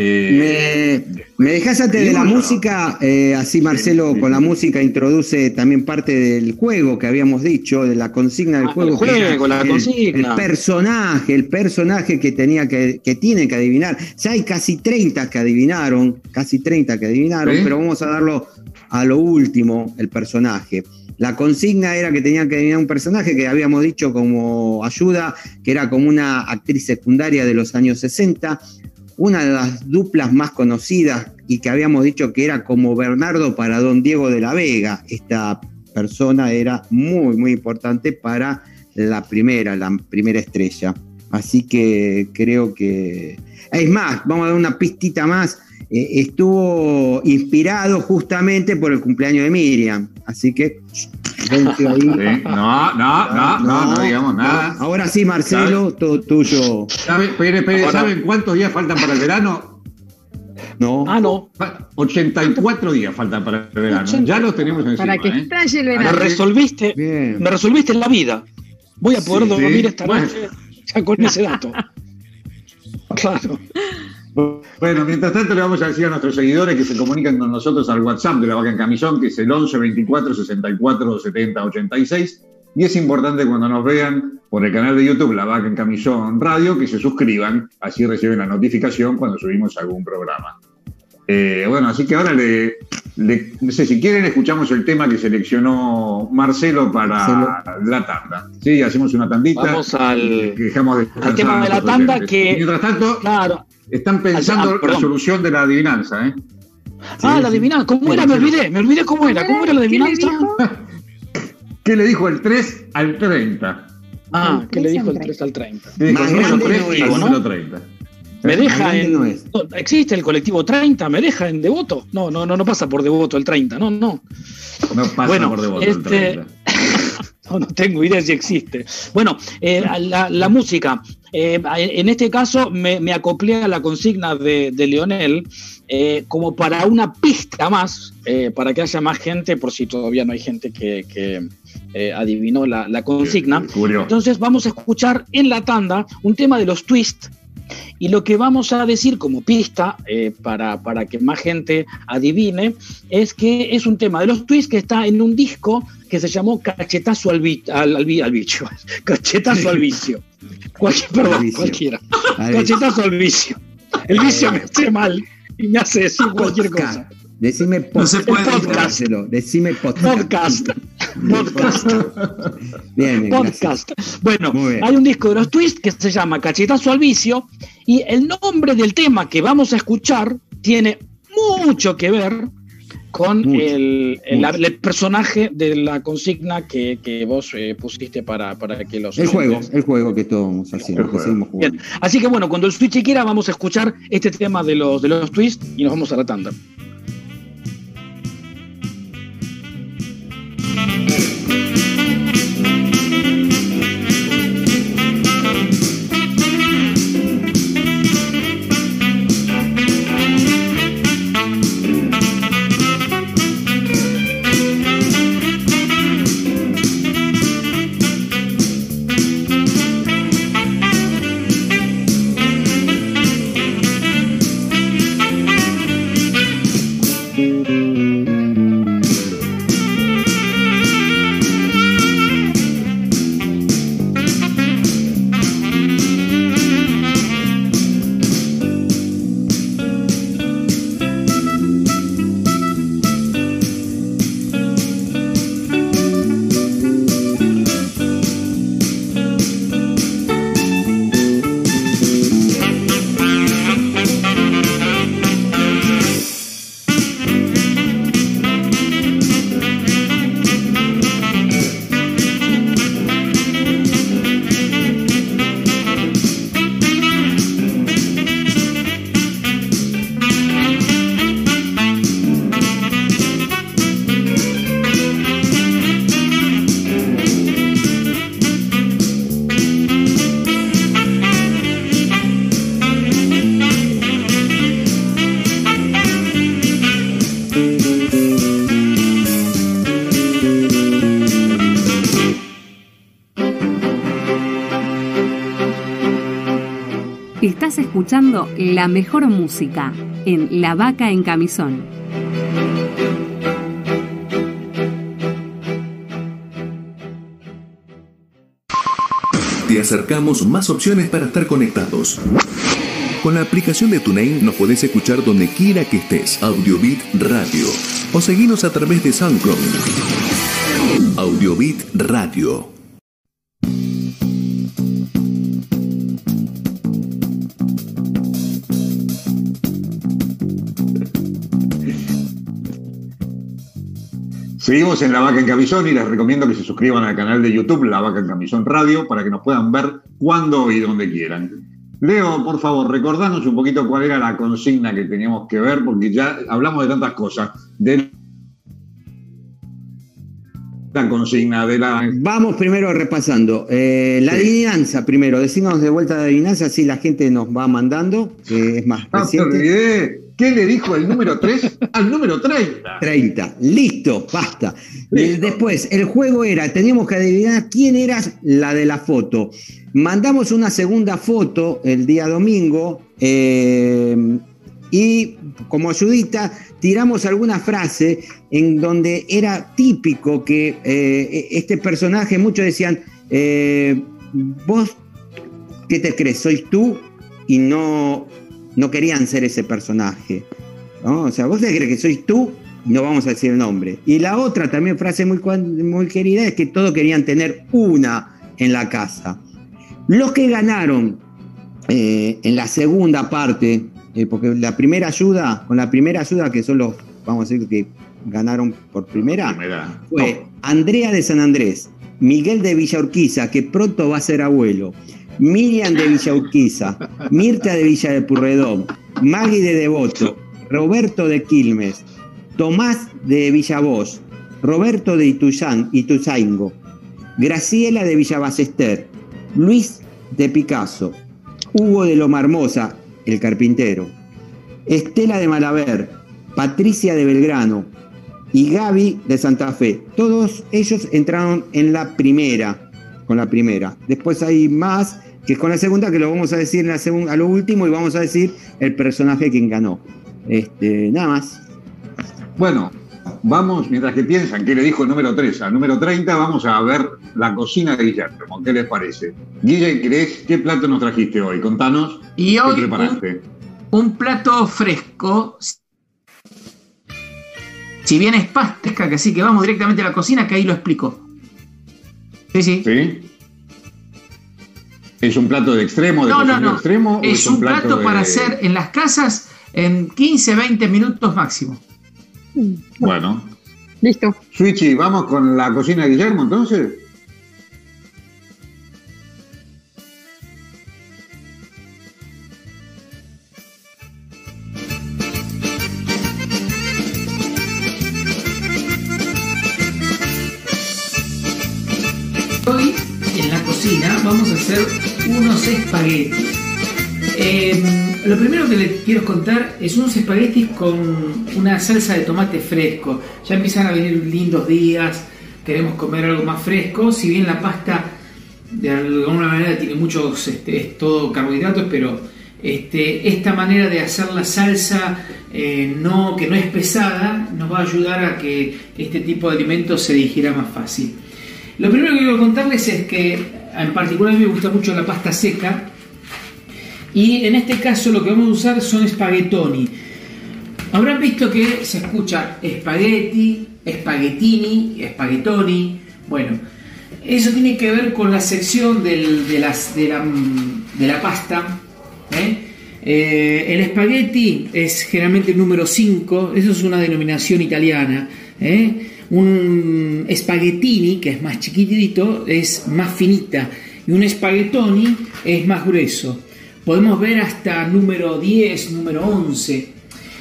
eh, Me, me dejás antes de la música, eh, así Marcelo Sí, sí. con la música introduce también parte del juego que habíamos dicho, de la consigna del Ah, juego. el que juego, la el- consigna. El personaje, el personaje que tenía que, que tiene que adivinar. Ya hay casi 30 que adivinaron, casi 30 que adivinaron, pero vamos a darlo a lo último, el personaje. La consigna era que tenían que adivinar un personaje que habíamos dicho como ayuda, que era como una actriz secundaria de los años 60, una de las duplas más conocidas y que habíamos dicho que era como Bernardo para Don Diego de la Vega. Esta persona era muy, muy importante para la primera, la primera estrella. Así que creo que... Es más, vamos a dar una pistita más. Eh, estuvo inspirado justamente por el cumpleaños de Miriam. Así que... vente ahí. sí. No, no, no, no, no digamos nada. Ahora sí, Marcelo, todo tuyo. ¿Saben, espere, espere, Ahora- ¿saben cuántos días faltan para el verano? No. Ah, no. Fa- 84 días faltan para el verano. Ya los tenemos encima. Para que ¿eh? estalle el Me verano. resolviste, Bien. me resolviste la vida. Voy a poder Sí, dormir sí. esta Bueno. noche ya con ese dato. Claro. Bueno, mientras tanto le vamos a decir a nuestros seguidores que se comunican con nosotros al WhatsApp de la Vaca en Camisón, que es el 11 24 64 70 86. Y es importante cuando nos vean por el canal de YouTube La Vaca en Camisón Radio, que se suscriban, así reciben la notificación cuando subimos algún programa. Eh, bueno, así que ahora le, le- no sé si quieren, escuchamos el tema que seleccionó Marcelo para la tanda. Sí, hacemos una tandita. Vamos al- dejamos al tema de la tanda oyentes. que- Mientras tanto, Claro. están pensando Ah, la solución de la adivinanza, ¿eh? ah, la adivinanza. ¿Cómo era? Me olvidé. Me olvidé cómo era. ¿Cómo era la ¿Qué le adivinanza? ¿Qué le dijo el 3 al 30? Ah, ¿qué le dijo al el 3 al 30? ¿Qué dijo Más el número grande 3 al es, ¿no? número 30? Me deja en. no es. no, ¿Existe el colectivo 30? ¿Me deja en devoto? No, no, no, no pasa por devoto el 30. No, no. No pasa Bueno, por devoto el este- 30. No, no tengo idea si existe. Bueno, eh, la, la música. Eh, en este caso me, me acoplé a la consigna de, de Leonel eh, como para una pista más, para que haya más gente, por si todavía no hay gente que, que, adivinó la, la consigna. Entonces vamos a escuchar en la tanda un tema de los twists. Y lo que vamos a decir como pista, eh, para, para que más gente adivine, es que es un tema de los twists que está en un disco que se llamó Cachetazo al, al, al bi- al bicho. Cachetazo al vicio. Cualquier, perdón, vicio. cualquiera. Cachetazo al vicio. El vicio me hace mal y me hace decir cualquier cosa. Podcast. Decime No se puede Podcast. Decime podcast. Podcast. Podcast. Bien, bien, gracias. podcast. Bueno, bien. hay un disco de los Twists que se llama Cachetazo al Vicio y el nombre del tema que vamos a escuchar tiene mucho que ver con Mucho, el, el- mucho. el personaje de la consigna que, que vos eh, pusiste para, para que los El juego, el juego que estamos haciendo, que seguimos jugando. Bien. Así que bueno, cuando el Switch quiera, vamos a escuchar este tema de los, de los twists y nos vamos a la tanda. La mejor música en La Vaca en Camisón. Te acercamos más opciones para estar conectados. Con la aplicación de TuneIn nos podés escuchar donde quiera que estés. Audiobit Radio. O seguinos a través de SoundCloud. Audiobit Radio. Seguimos en La Vaca en Camisón y les recomiendo que se suscriban al canal de YouTube La Vaca en Camisón Radio para que nos puedan ver cuando y donde quieran. Leo, por favor, recordanos un poquito cuál era la consigna que teníamos que ver, porque ya hablamos de tantas cosas. De la consigna, de la. Vamos primero repasando. Eh, la Sí. adivinanza primero. Decimos de vuelta de adivinanza, así la gente nos va mandando, que es más Ah, te reciente. olvidé. ¿Qué le dijo el número 3 al número 30? 30. Listo, basta. Listo. Eh, Después, el juego era, teníamos que adivinar quién era la de la foto. Mandamos una segunda foto el día domingo eh, y como ayudita tiramos alguna frase en donde era típico que eh, este personaje, muchos decían, eh, vos, ¿qué te crees? Soy tú y no, no querían ser ese personaje. ¿no? O sea, vos te crees que sois tú no vamos a decir el nombre. Y la otra también frase muy, muy querida es que todos querían tener una en la casa. Los que ganaron eh, en la segunda parte, eh, porque la primera ayuda, con la primera ayuda que son los, vamos a decir que ganaron por primera, Primera. fue Andrea de San Andrés, Miguel de Villa Urquiza, que pronto va a ser abuelo, Miriam de Villa Urquiza, Mirta de Villa de Purredón, Maggie de Devoto, Roberto de Quilmes, Tomás de Villa Bosch, Roberto de Ituyán, Ituzaingo, Graciela de Villa Ballester, Luis de Picasso, Hugo de Loma Hermosa, el carpintero, Estela de Malaver, Patricia de Belgrano, y Gaby de Santa Fe. Todos ellos entraron en la primera, con la primera. Después hay más, que es con la segunda, que lo vamos a decir en la segunda, a lo último, y vamos a decir el personaje quien ganó. Este, nada más. Bueno, vamos, mientras que piensan qué le dijo el número 3 al número 30, vamos a ver la cocina de Guillermo. ¿Qué les parece? Guille, ¿crees qué plato nos trajiste hoy? Contanos Y qué hoy preparaste. un plato fresco. Si bien es pasca, que así que vamos directamente a la cocina, que ahí lo explico. Sí, sí. ¿Sí? ¿Es un plato de extremo, de No, no, extremo? Es un plato de- para hacer en las casas en 15, 20 minutos máximo. Bueno. Listo. Switchy, vamos con la cocina de Guillermo entonces. Eh, lo primero que les quiero contar es unos espaguetis con una salsa de tomate fresco. Ya empiezan a venir lindos días, queremos comer algo más fresco. Si bien la pasta de alguna manera tiene muchos, este, es todo carbohidratos, pero este, esta manera de hacer la salsa eh, no, que no es pesada nos va a ayudar a que este tipo de alimentos se digiera más fácil. Lo primero que quiero contarles es que en particular me gusta mucho la pasta seca y en este caso lo que vamos a usar son espaguetoni. Habrán visto que se escucha espagueti, espaguetini, espaguetoni. Bueno, eso tiene que ver con la sección de, las, de, la, de la pasta. ¿eh? Eh, el espagueti es generalmente el número 5, eso es una denominación italiana. ¿eh? Un espaguetini, que es más chiquitito, es más finita. Y un espaguetoni es más grueso. Podemos ver hasta número 10, número 11.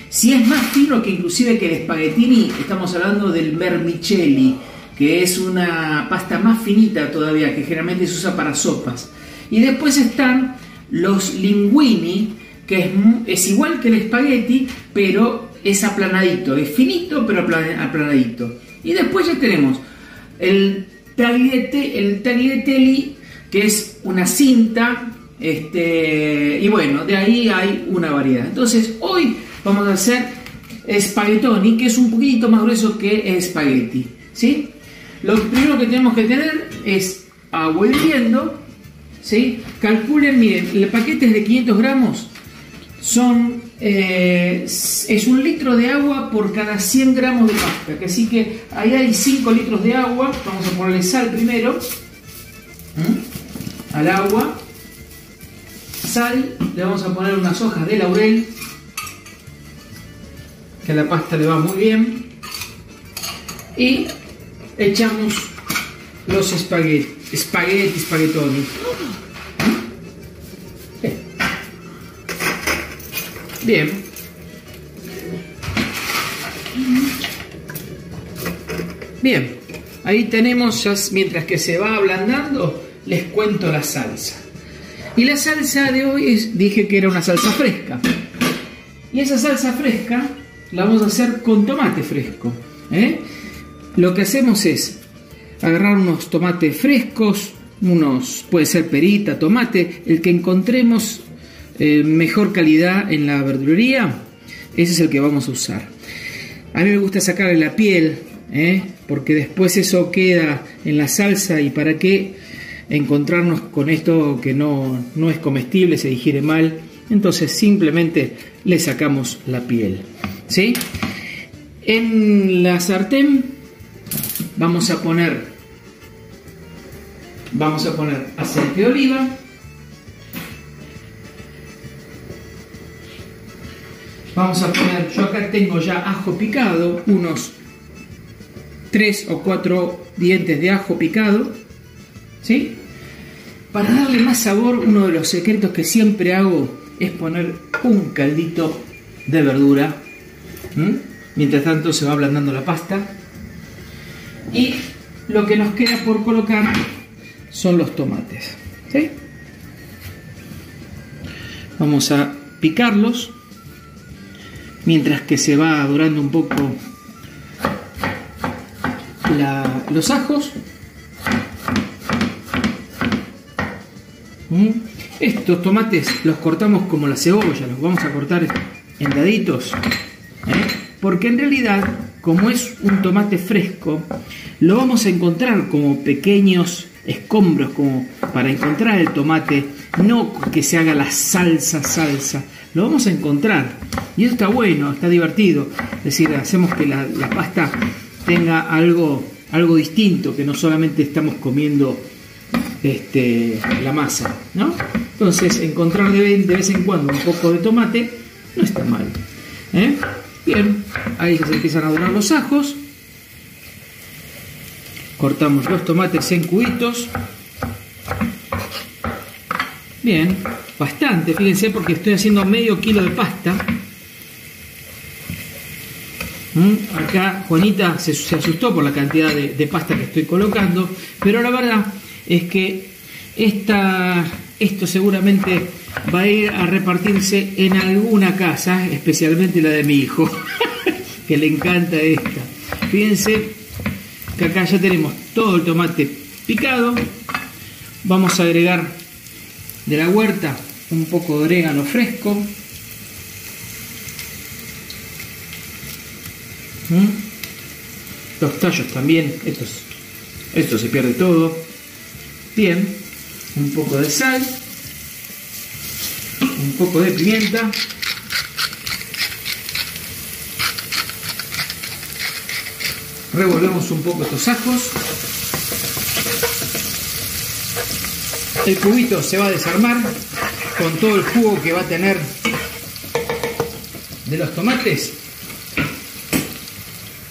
Si es más fino que inclusive que el espaguetini, estamos hablando del vermicelli, que es una pasta más finita todavía, que generalmente se usa para sopas. Y después están los linguini, que es, igual que el espagueti, pero es aplanadito, es finito pero apla- aplanadito. Y después ya tenemos el tagliate, el tagliatelli, que es una cinta, este, y bueno, de ahí hay una variedad. Entonces, hoy vamos a hacer espaguetoni, que es un poquito más grueso que espagueti, ¿sí? Lo primero que tenemos que tener es agua hirviendo, ¿sí? Calculen, miren, el paquete es de 500 gramos, son, eh, es un litro de agua por cada 100 gramos de pasta, así que ahí hay 5 litros de agua, vamos a ponerle sal primero, al agua, sal, le vamos a poner unas hojas de laurel, que a la pasta le va muy bien, y echamos los espaguetis, espagueti, espaguetoni. Bien. Bien, ahí tenemos, ya mientras que se va ablandando, les cuento la salsa. Y la salsa de hoy dije que era una salsa fresca. Y esa salsa fresca la vamos a hacer con tomate fresco. ¿eh? Lo que hacemos es agarrar unos tomates frescos, unos, puede ser perita, tomate, el que encontremos eh, mejor calidad en la verdulería, ese es el que vamos a usar. A mí me gusta sacarle la piel, ¿eh? porque después eso queda en la salsa y para qué encontrarnos con esto que no, no es comestible, se digiere mal, entonces simplemente le sacamos la piel. ¿sí? En la sartén vamos a poner vamos a poner aceite de oliva vamos a poner yo acá tengo ya ajo picado unos 3 o 4 dientes de ajo picado ¿sí? para darle más sabor uno de los secretos que siempre hago es poner un caldito de verdura mientras tanto se va ablandando la pasta y lo que nos queda por colocar son los tomates. ¿sí? Vamos a picarlos mientras que se va dorando un poco los ajos. ¿Mm? Estos tomates los cortamos como la cebolla, los vamos a cortar en daditos. ¿eh? Porque en realidad, como es un tomate fresco, lo vamos a encontrar como pequeños escombros, como para encontrar el tomate, no que se haga la salsa, salsa, lo vamos a encontrar. Y eso está bueno, está divertido. Es decir, hacemos que la, la pasta tenga algo, algo distinto, que no solamente estamos comiendo este, la masa, ¿no? Entonces, encontrar de, vez- en cuando un poco de tomate no está mal. ¿eh? Bien, ahí se empiezan a dorar los ajos. Cortamos los tomates en cubitos. Bien, bastante, fíjense, porque estoy haciendo medio kilo de pasta. ¿Mm? Acá Juanita se, asustó por la cantidad de pasta que estoy colocando, pero la verdad es que esta, esto seguramente va a ir a repartirse en alguna casa, especialmente la de mi hijo, que le encanta esta. Fíjense que acá ya tenemos todo el tomate picado. Vamos a agregar de la huerta un poco de orégano fresco. ¿Mm? Los tallos también, esto, esto se pierde todo. Bien, un poco de sal, un poco de pimienta. Revolvemos un poco estos ajos. El cubito se va a desarmar con todo el jugo que va a tener de los tomates.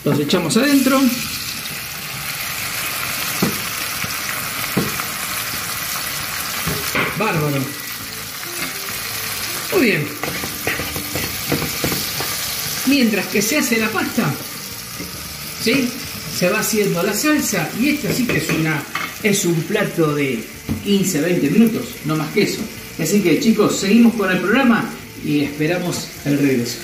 Los echamos adentro. Muy bien. Mientras que se hace la pasta, ¿sí? Se va haciendo la salsa y esto sí que es una es un plato de 15, 20 minutos, no más que eso. Así que chicos, seguimos con el programa y esperamos el regreso.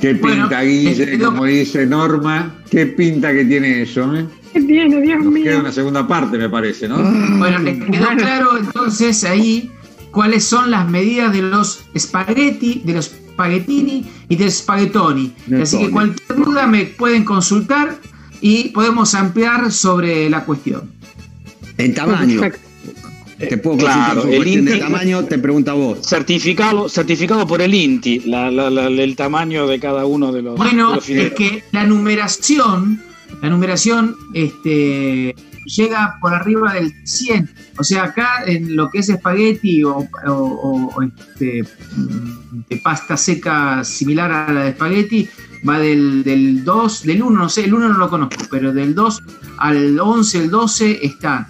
Qué pinta, Bueno, Guille, quedó- como dice Norma. Qué pinta que tiene eso, ¿eh? ¿Qué tiene, Dios Nos queda una segunda parte, me parece, ¿no? Bueno, les quedó claro entonces ahí cuáles son las medidas de los espagueti, de los spaghettini y de los spaghettoni. De Así que cualquier duda me pueden consultar y podemos ampliar sobre la cuestión. En tamaño. Perfecto. Te puedo Claro, el de Inti- tamaño, te pregunta vos. Certificado, certificado por el INTI, la- la- la- el tamaño de cada uno de los, de Bueno, los es que la numeración, la numeración este, llega por arriba del 100. O sea, acá en lo que es espagueti o, o- o- este, mm, de pasta seca similar a la de espagueti, va del, del 2, del 1, no sé, el 1 no lo conozco, pero del 2 al 11, el 12 están.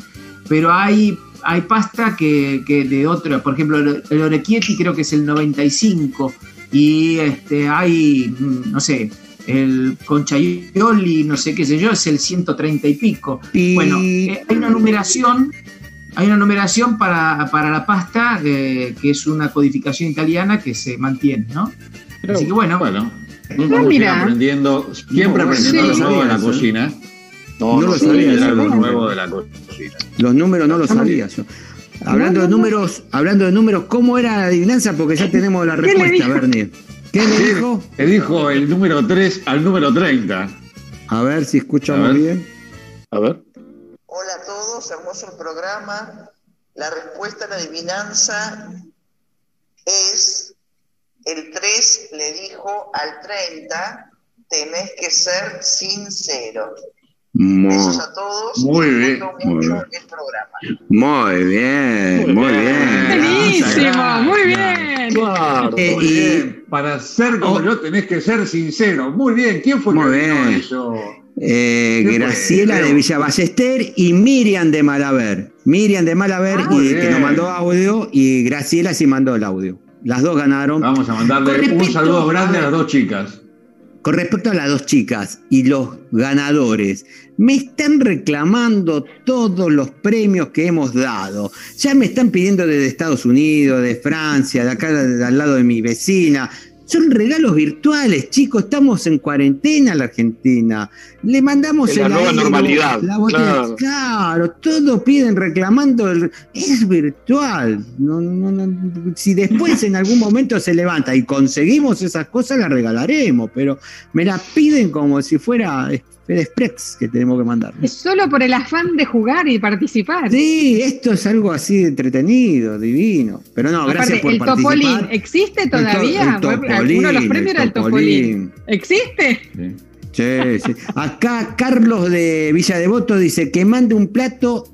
Pero hay, hay pasta que, que de otra, por ejemplo, el, el creo que es el 95 y este, hay, mm, no sé, el conchaioli, no sé qué sé yo, es el 130 y pico. Y- Bueno, eh, hay una numeración, hay una numeración para, para la pasta eh, que es una codificación italiana que se mantiene, ¿no? Así que bueno, Bueno, ir mira. aprendiendo, siempre No, aprendiendo sí. lo nuevo de la cocina. No lo Sí, sabía. eso. lo nuevo de la cocina. Los números no los sabía yo. Hablando de números, hablando de números, ¿cómo era la adivinanza? Porque ya tenemos la ¿Qué le respuesta? Bernie. ¿Qué le dijo? Te dijo el número 3 al número 30. A ver si A escuchamos ver. bien. A ver. Hola a todos, hermoso el programa. La respuesta a la adivinanza es el 3 le dijo al 30, tenés que ser sincero. Muy, a todos. Muy bien, muy bien. el programa. muy bien, muy bien. Buenísimo, Gracias. muy bien. Claro. Eh, Muy y- bien. Para ser como Oh. yo tenés que ser sincero. Muy bien. ¿Quién fue Muy que bien. eso? Eh. Graciela de. Villa Ballester y Miriam de Malaver. Miriam de Malaver Ah, y, que nos mandó audio y Graciela sí mandó el audio. Las dos ganaron. Vamos a mandarle un saludo grande a las dos chicas. Con respecto a las dos chicas y los ganadores, me están reclamando todos los premios que hemos dado. Ya me están pidiendo desde Estados Unidos, de Francia, de acá de- al lado de mi vecina. Son regalos virtuales, chicos. Estamos en cuarentena en la Argentina. Le mandamos En la el nueva aire, normalidad, la claro. Claro, todos piden reclamando. el- es virtual. No, no, no, si después en algún momento se levanta y conseguimos esas cosas, las regalaremos. Pero me las piden como si fuera FedExpress que tenemos que mandar. Es solo por el afán de jugar y participar. Sí, esto es algo así de entretenido, divino. Pero no, gracias por el participar. Topolín, ¿existe El to- todavía? el Topolín, Uno de los premios era el Topolín. ¿Existe? Sí, sí. Acá Carlos de Villa Devoto dice que mande un plato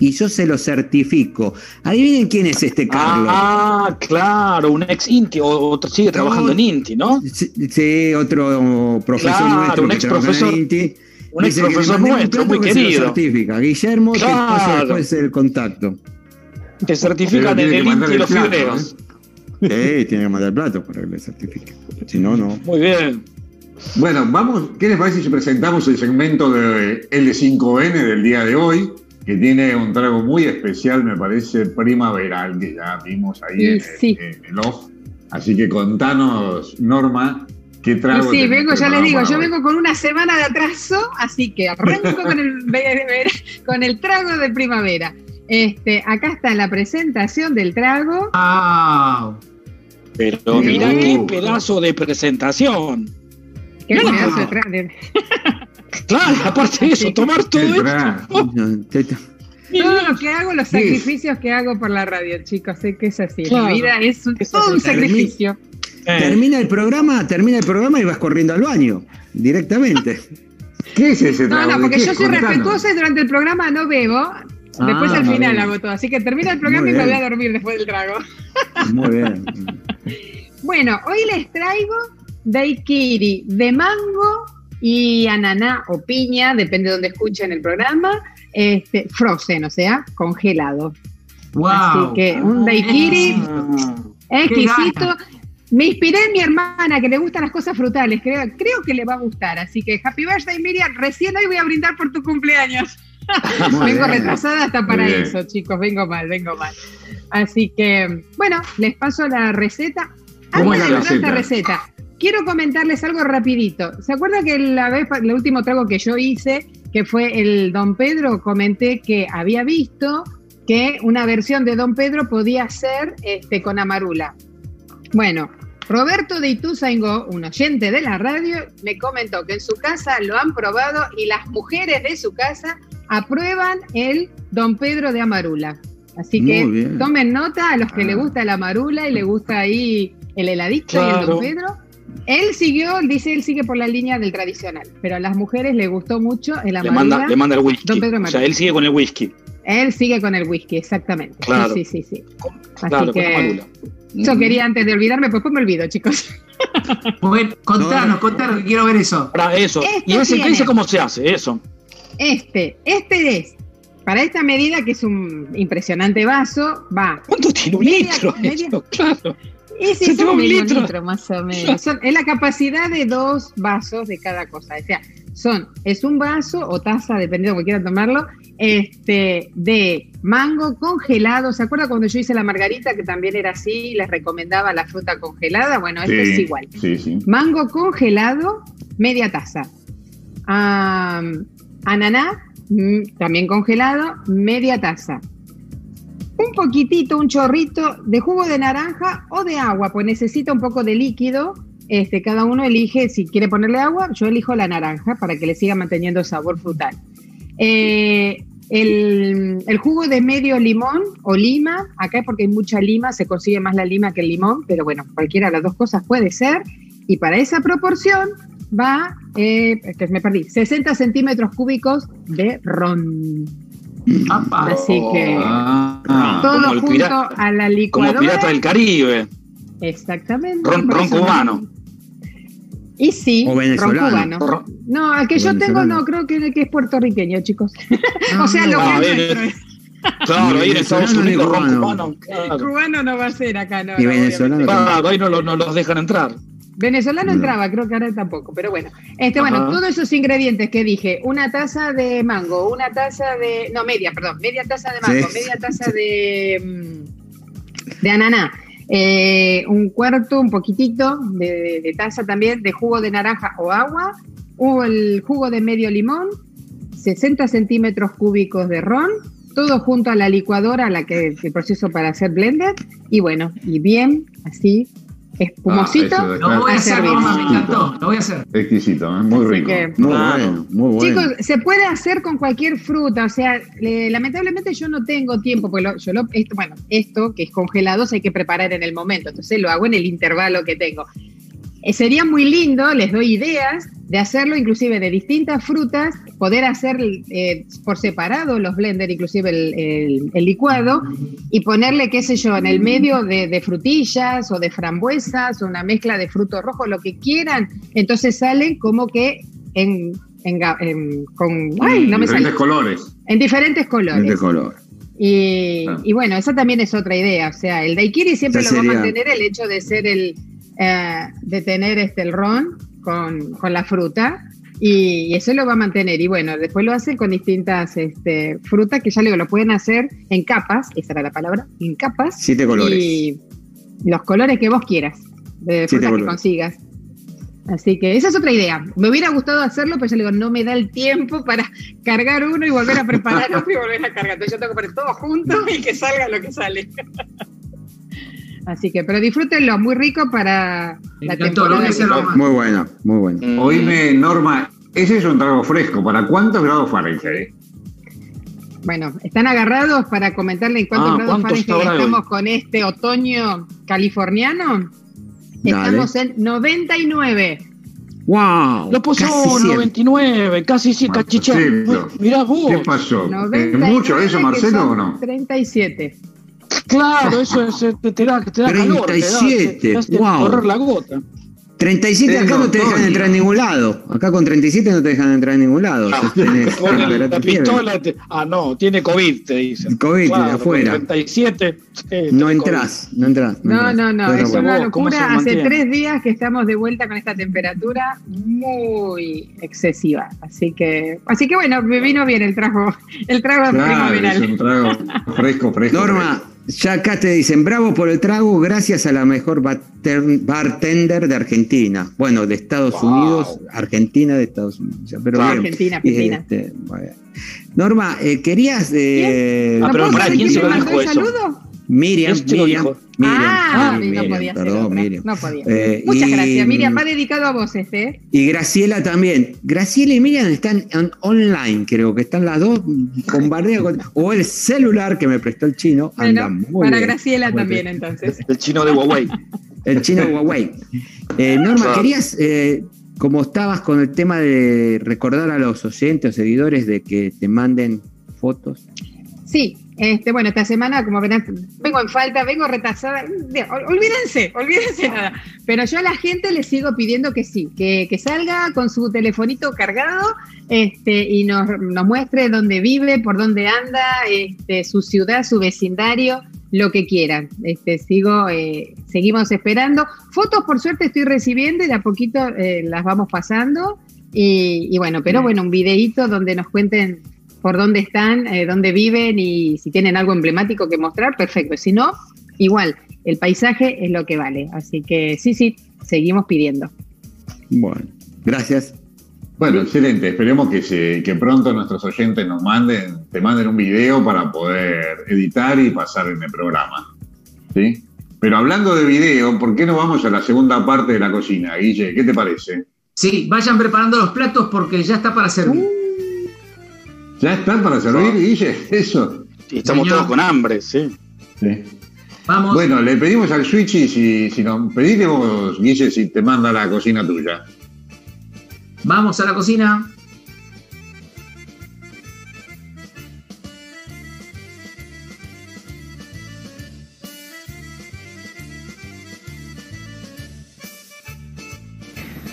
y yo se lo certifico. Adivinen quién es este Carlos. Ah, claro, un ex Inti, o otro sigue trabajando en Inti, ¿no? Sí, otro profesor Claro, nuestro un que ex en profesor- Inti. un ex que profesor un nuestro, muy que se lo querido. certifica. Guillermo, te Claro. pasa después el contacto. Te certifican Pero en el Inti los fideos. Sí, tiene que mandar el plato para que le certifique. Si no, no. Muy bien. Bueno, vamos, ¿qué les parece si presentamos el segmento de L5N del día de hoy? Que tiene un trago muy especial, me parece, primaveral, que ya vimos ahí en, el- sí. en el off. Así que contanos, Norma, qué trago. Y sí, vengo, ya les digo, yo hoy. vengo con una semana de atraso, así que arranco con el, con el trago de primavera. Este, acá está la presentación del trago. ¡Wow! Pero mirá qué pedazo de presentación. Qué pedazo de tra- de- Claro, aparte de eso, tomar todo esto. Todo lo que hago, los Sí. sacrificios que hago por la radio, chicos, sé que es así. Claro. Mi vida es un, todo un sacrificio. Eh, Termina el programa, termina el programa y vas corriendo al baño directamente. ¿Qué es ese No, trago? no, ¿De porque yo soy Contanos. respetuosa y durante el programa no bebo. Después Ah, al final hago todo. Así que termina el programa Muy y me voy a dormir después del trago. Muy bien. Bueno, hoy les traigo daiquiri de mango y ananá o piña, depende de donde escuchen el programa, este, frozen, o sea, congelado. ¡Wow! Así que un daiquiri ah, exquisito. gana. Me inspiré en mi hermana que le gustan las cosas frutales, creo, creo que le va a gustar. Así que happy birthday Miriam, recién hoy voy a brindar por tu cumpleaños. Vengo bien. retrasada hasta para eso, chicos, vengo mal, vengo mal. Así que, bueno, les paso la receta. ¿Cómo Antes es de la esta receta, quiero comentarles algo rapidito. ¿Se acuerdan que la vez, el último trago que yo hice, que fue el Don Pedro, comenté que había visto que una versión de Don Pedro podía ser este, con amarula? Bueno, Roberto de Ituzaingó, un oyente de la radio, me comentó que en su casa lo han probado y las mujeres de su casa aprueban el Don Pedro de Amarula. Así que tomen nota a los que Ah. le gusta la Amarula y le gusta ahí el heladito y el. Don Pedro. Él siguió, dice, él sigue por la línea del tradicional, pero a las mujeres le gustó mucho el le, Amarula. manda, le manda el whisky. Don Pedro O sea, él sigue con el whisky. Él sigue con el whisky, exactamente. Claro. Sí, sí, sí. Así Claro, que yo Mm. quería antes de olvidarme, pues después me olvido, chicos. Bueno, contanos, contanos, que quiero ver eso. Para eso. ¿Y ese qué tiene- dice cómo se hace? Eso. Este, este es, para esta medida que es un impresionante vaso, va. ¿Cuánto tiene un Media- litro? media- Eso, Se toma un litro. litro más o menos. Son- es la capacidad de dos vasos de cada cosa. O sea, son, es un vaso o taza, dependiendo de cómo quieran tomarlo, este, de mango congelado. ¿Se acuerda cuando yo hice la margarita que también era así? Les recomendaba la fruta congelada. Bueno, esto es igual. Sí, sí. Mango congelado, media taza. Ananá, mm, también congelado, media taza. Un poquitito, un chorrito de jugo de naranja o de agua, pues necesita un poco de líquido. Este, cada uno elige si quiere ponerle agua. Yo elijo la naranja para que le siga manteniendo sabor frutal. Eh, el, jugo de medio limón o lima, acá es porque hay mucha lima, se consigue más la lima que el limón, pero bueno, cualquiera de las dos cosas puede ser. Y para esa proporción va, eh, me perdí, 60 centímetros cúbicos de ron. Apa. Así que Ah, todo como junto pirata- a la Como licuadora. pirata del Caribe. Exactamente. Ron, ron cubano. Y sí, O ron cubano. No, el que yo tengo no, creo que, que es puertorriqueño, chicos. o sea, lo Ah, que es nuestro Claro, ahí en Estados ni Unidos, ron cubano. Claro, cubano no va a ser acá, no. Y no, venezolano. Claro, ahí no, lo- no los dejan entrar. Venezolano No. entraba, creo que ahora tampoco, pero bueno. Este, bueno, todos esos ingredientes que dije, una taza de mango, una taza de, no, media, perdón, media taza de mango, Sí. media taza de, mm, de ananá, eh, un cuarto, un poquitito de, de taza también de jugo de naranja o agua, o el jugo de medio limón, 60 centímetros cúbicos de ron, todo junto a la licuadora, a la que el proceso para hacer blender, y bueno, y bien, así, espumosito. Ah, Lo voy a hacer, mamá, me encantó. Lo voy a hacer. Exquisito, ¿eh? muy Así rico. que- Muy Claro. bueno, muy bueno. Chicos, se puede hacer con cualquier fruta, o sea, le- lamentablemente yo no tengo tiempo, porque lo- yo lo, esto, bueno, esto que es congelado se hay que preparar en el momento, entonces lo hago en el intervalo que tengo. Eh, sería muy lindo, les doy ideas, de hacerlo inclusive de distintas frutas, poder hacer eh, por separado los blender, inclusive el, el, licuado, y ponerle, qué sé yo, en el medio de, frutillas o de frambuesas o una mezcla de frutos rojos, lo que quieran. Entonces salen como que en, en, con... Ay, no me diferentes colores. En diferentes colores. De color. Y, y, bueno, esa también es otra idea. O sea, el daiquiri siempre lo va a mantener el hecho de ser el, eh, de tener este, el ron con, con la fruta y, eso lo va a mantener. Y bueno, después lo hacen con distintas este, frutas que ya luego lo pueden hacer en capas, esa era la palabra, en capas. Siete colores. Y los colores que vos quieras, de frutas que consigas. Así que esa es otra idea. Me hubiera gustado hacerlo, pero ya le digo, no me da el tiempo para cargar uno y volver a preparar otro y volver a cargar. Entonces yo tengo que poner todo junto y que salga lo que sale. Así que, pero disfrútenlo, muy rico para la temporada. Muy bueno, muy bueno. Mm. Oíme, Norma, ese es un trago fresco. ¿Para cuántos grados Fahrenheit? Bueno, están agarrados para comentarle en cuántos ah, grados Fahrenheit estamos con este otoño californiano. Estamos en 99. ¡Wow! Lo puso 99, casi sí, cachicha. Mirá vos. ¿Qué pasó? ¿Es mucho eso, Marcelo, o no? 37. Claro, eso es, te, te da, te da 37, calor, te da, wow. correr la gota. 37 acá no te dejan entrar en ningún lado. Acá con 37 no te dejan entrar en ningún lado. Ah, la pistola ah, no, tiene COVID, te dicen. COVID de afuera. 37. no entras, no entras. No, no, no, es una locura. Hace tres días que estamos de vuelta con esta temperatura muy excesiva. Así que, así que bueno, me vino bien el trago, el trago claro, primaveral. Es un trago fresco, fresco. Norma, ya acá te dicen, bravo por el trago, gracias a la mejor bartender de Argentina. Bueno, de Estados Unidos, Argentina de Estados Unidos. Pero Argentina, Argentina. Este, Norma, eh, querías... Eh, ah, pero ¿para quién se lo dijo eso? Saludo? Miriam, Miriam, Miriam, ah, no podía perdón, Miriam. No podía. Eh, Muchas gracias, Miriam. Va dedicado a vos este. Y Graciela también. Graciela y Miriam están online, creo que están las dos bombardeando. o el celular que me prestó el chino. anda muy para Graciela también, entonces. El chino de Huawei. el chino de Huawei. Eh, Norma, querías, eh, como estabas con el tema de recordar a los oyentes o seguidores de que te manden fotos. Sí, este, bueno, esta semana, como verán, vengo en falta, vengo retrasada. Olvídense, olvídense nada. Pero yo a la gente le sigo pidiendo que sí, que, salga con su telefonito cargado este, y nos, muestre dónde vive, por dónde anda, este, su ciudad, su vecindario, lo que quieran. Este, sigo, eh, seguimos esperando. Fotos, por suerte, estoy recibiendo y de a poquito eh, las vamos pasando. Y, y bueno, pero bueno, un videíto donde nos cuenten por dónde están, eh, dónde viven y si tienen algo emblemático que mostrar, perfecto. Si no, igual, el paisaje es lo que vale. Así que sí, sí, seguimos pidiendo. Bueno, gracias. Bueno, excelente. Esperemos que, se, que pronto nuestros oyentes nos manden, te manden un video para poder editar y pasar en el programa. ¿Sí? Pero hablando de video, ¿por qué no vamos a la segunda parte de la cocina, Guille? ¿Qué te parece? Sí, vayan preparando los platos porque ya está para servir. Uh. ¿Ya están para servir, Guille? Eso. estamos todos con hambre, sí. Vamos. Bueno, le pedimos al Switchy si, si nos pedile vos, Guille, si te manda a la cocina tuya. Vamos a la cocina.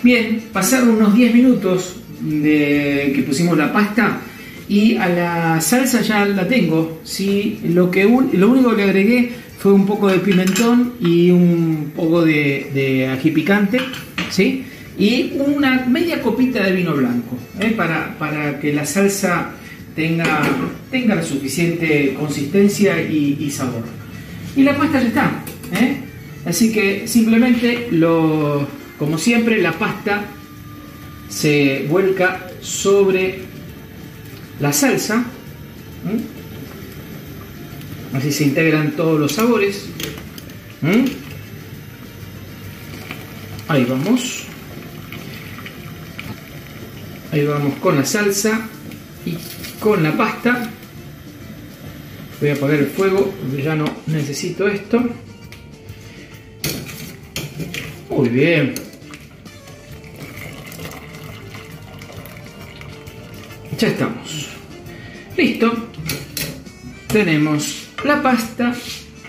Bien, pasaron unos 10 minutos de que pusimos la pasta y a la salsa ya la tengo, ¿sí? lo, que lo único que agregué fue un poco de pimentón y un poco de, ají picante, ¿sí? y una media copita de vino blanco, ¿eh? para, para, que la salsa tenga, tenga la suficiente consistencia y, sabor. Y la pasta ya está. ¿eh? Así que simplemente, lo, como siempre, la pasta se vuelca sobre la salsa. Así se integran todos los sabores. Ahí vamos. Ahí vamos con la salsa y con la pasta. Voy a apagar el fuego porque ya no necesito esto. Muy bien. Ya estamos. Listo. Tenemos la pasta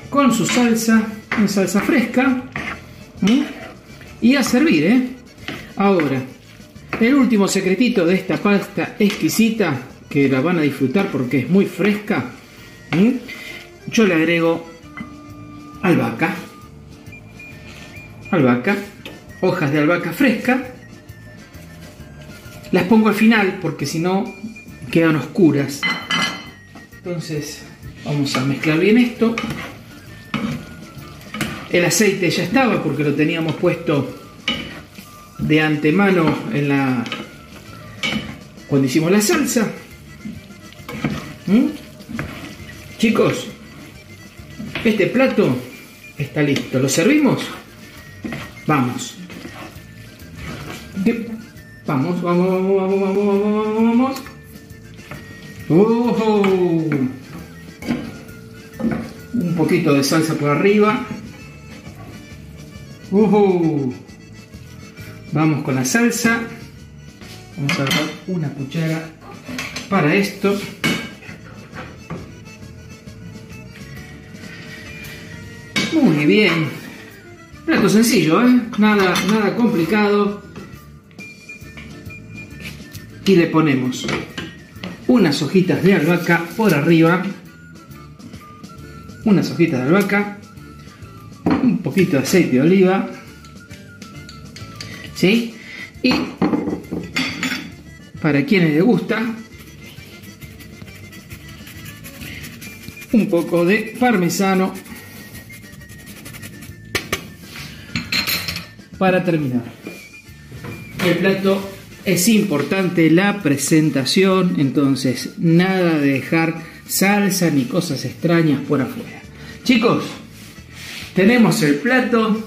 con su salsa, en salsa fresca. Y a servir, ¿eh? Ahora, el último secretito de esta pasta exquisita, que la van a disfrutar porque es muy fresca. Yo le agrego albahaca. Albahaca. Hojas de albahaca fresca. Las pongo al final porque si no quedan oscuras. Entonces vamos a mezclar bien esto. El aceite ya estaba porque lo teníamos puesto de antemano en la cuando hicimos la salsa. ¿Mm? Chicos, este plato está listo. ¿Lo servimos? Vamos. Vamos, vamos, vamos, vamos, vamos, vamos, vamos. Un poquito de salsa por arriba. Vamos con la salsa. Vamos a dar una cuchara para esto. Muy bien. Plato sencillo, ¿eh? Nada, nada complicado. Y le ponemos unas hojitas de albahaca por arriba. Unas hojitas de albahaca. Un poquito de aceite de oliva. ¿Sí? Y para quienes les gusta, un poco de parmesano para terminar. El plato es importante la presentación, entonces nada de dejar salsa ni cosas extrañas por afuera. Chicos, tenemos el plato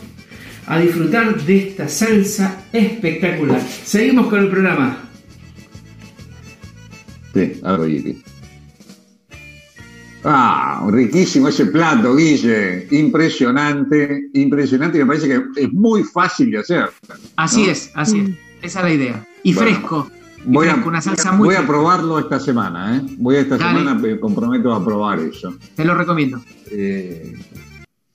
a disfrutar de esta salsa espectacular. Seguimos con el programa. Sí, ahora Ah, riquísimo ese plato, Guille. Impresionante, impresionante. Me parece que es muy fácil de hacer. Así es, así es. Esa es la idea. Y fresco. voy, a, una salsa muy voy a probarlo esta semana, ¿eh? Voy a esta semana, me comprometo a probar eso. Te lo recomiendo. Eh,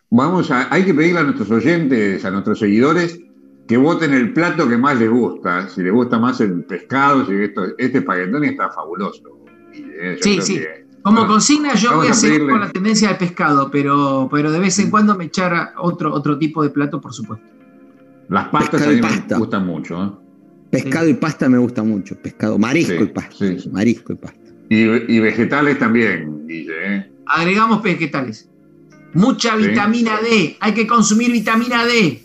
vamos a, hay que pedirle a nuestros oyentes, a nuestros seguidores, que voten el plato que más les gusta. Si les gusta más el pescado, si esto, este espaguetón está fabuloso. Eh, sí, sí. Como consigna yo voy a seguir con la tendencia de pescado, pero, pero de vez en cuando me echara otro, otro tipo de plato, por supuesto. Las pastas a mí me gustan mucho. ¿eh? Pescado y pasta me gusta mucho. Pescado, marisco y pasta. Marisco y pasta. Y, vegetales también, Guille. ¿eh? Agregamos vegetales. Mucha vitamina D. Hay que consumir vitamina D.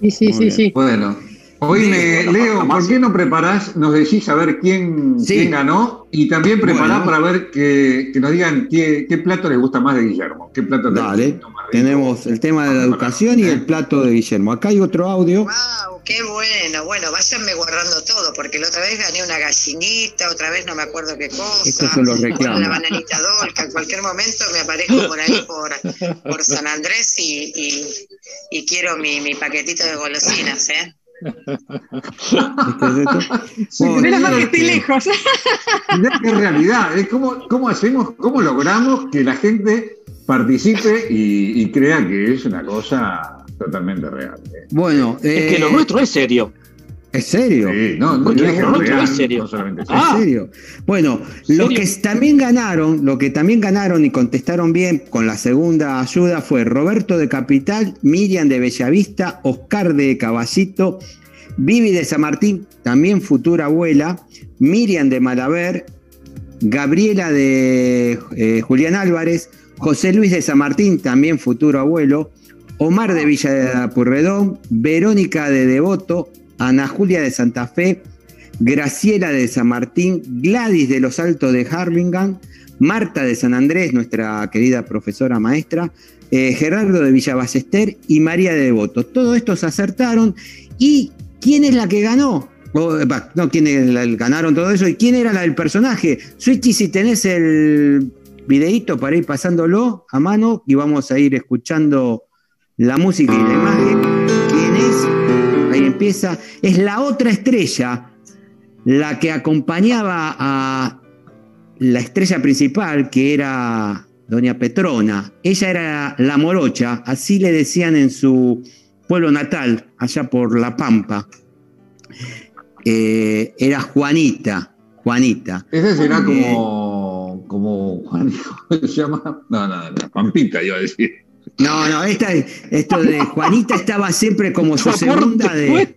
Sí, sí, sí, sí. Bueno, Oye, Leo, ¿por qué no preparás, nos decís a ver quién, quién ganó y también preparás para ver que, nos digan qué, plato les gusta más de Guillermo? ¿Qué plato Dale, tenemos el tema de la educación y el plato de Guillermo. Acá hay otro audio. ¡Wow! ¡Qué bueno! Bueno, váyanme guardando todo, porque la otra vez gané una gallinita, otra vez no me acuerdo qué cosa. Estos son los reclamos. La bananita dolca, en cualquier momento me aparezco por ahí por, San Andrés y, y, quiero mi, mi paquetito de golosinas, ¿eh? Menos mal que estoy lejos. Es realidad, es cómo, hacemos, cómo logramos que la gente participe y, crea que es una cosa totalmente real. ¿eh? Bueno, es que lo eh, nuestro es serio. ¿Es serio? Sí, no, no, es serio. Ah. serio. Bueno, lo que también ganaron, lo que también ganaron y contestaron bien con la segunda ayuda fue Roberto de Capital, Miriam de Bellavista, Oscar de Caballito, Vivi de San Martín, también futura abuela, Miriam de Malaver, Gabriela de eh, Julián Álvarez, José Luis de San Martín, también futuro abuelo, Omar de Villa de Purredón, Verónica de Devoto, Ana Julia de Santa Fe, Graciela de San Martín, Gladys de los Altos de Harlingham, Marta de San Andrés, nuestra querida profesora maestra, eh, Gerardo de Villa Ballester y María de Devoto. Todos estos acertaron. ¿Y quién es la que ganó? no, quiénes ganaron todo eso? ¿Y quién era la del personaje? Switchy, si tenés el videíto para ir pasándolo a mano y vamos a ir escuchando la música y la imagen. ¿Quién es? la otra estrella, la que acompañaba a la estrella principal, que era doña Petrona. Ella era la morocha, así le decían en su pueblo natal, allá por La Pampa. Eh, era Juanita, Juanita. Ese será como, como Juan, ¿cómo se llama? No, no, no, Pampita iba a decir. No, no, esta, esto de Juanita estaba siempre como su segunda de,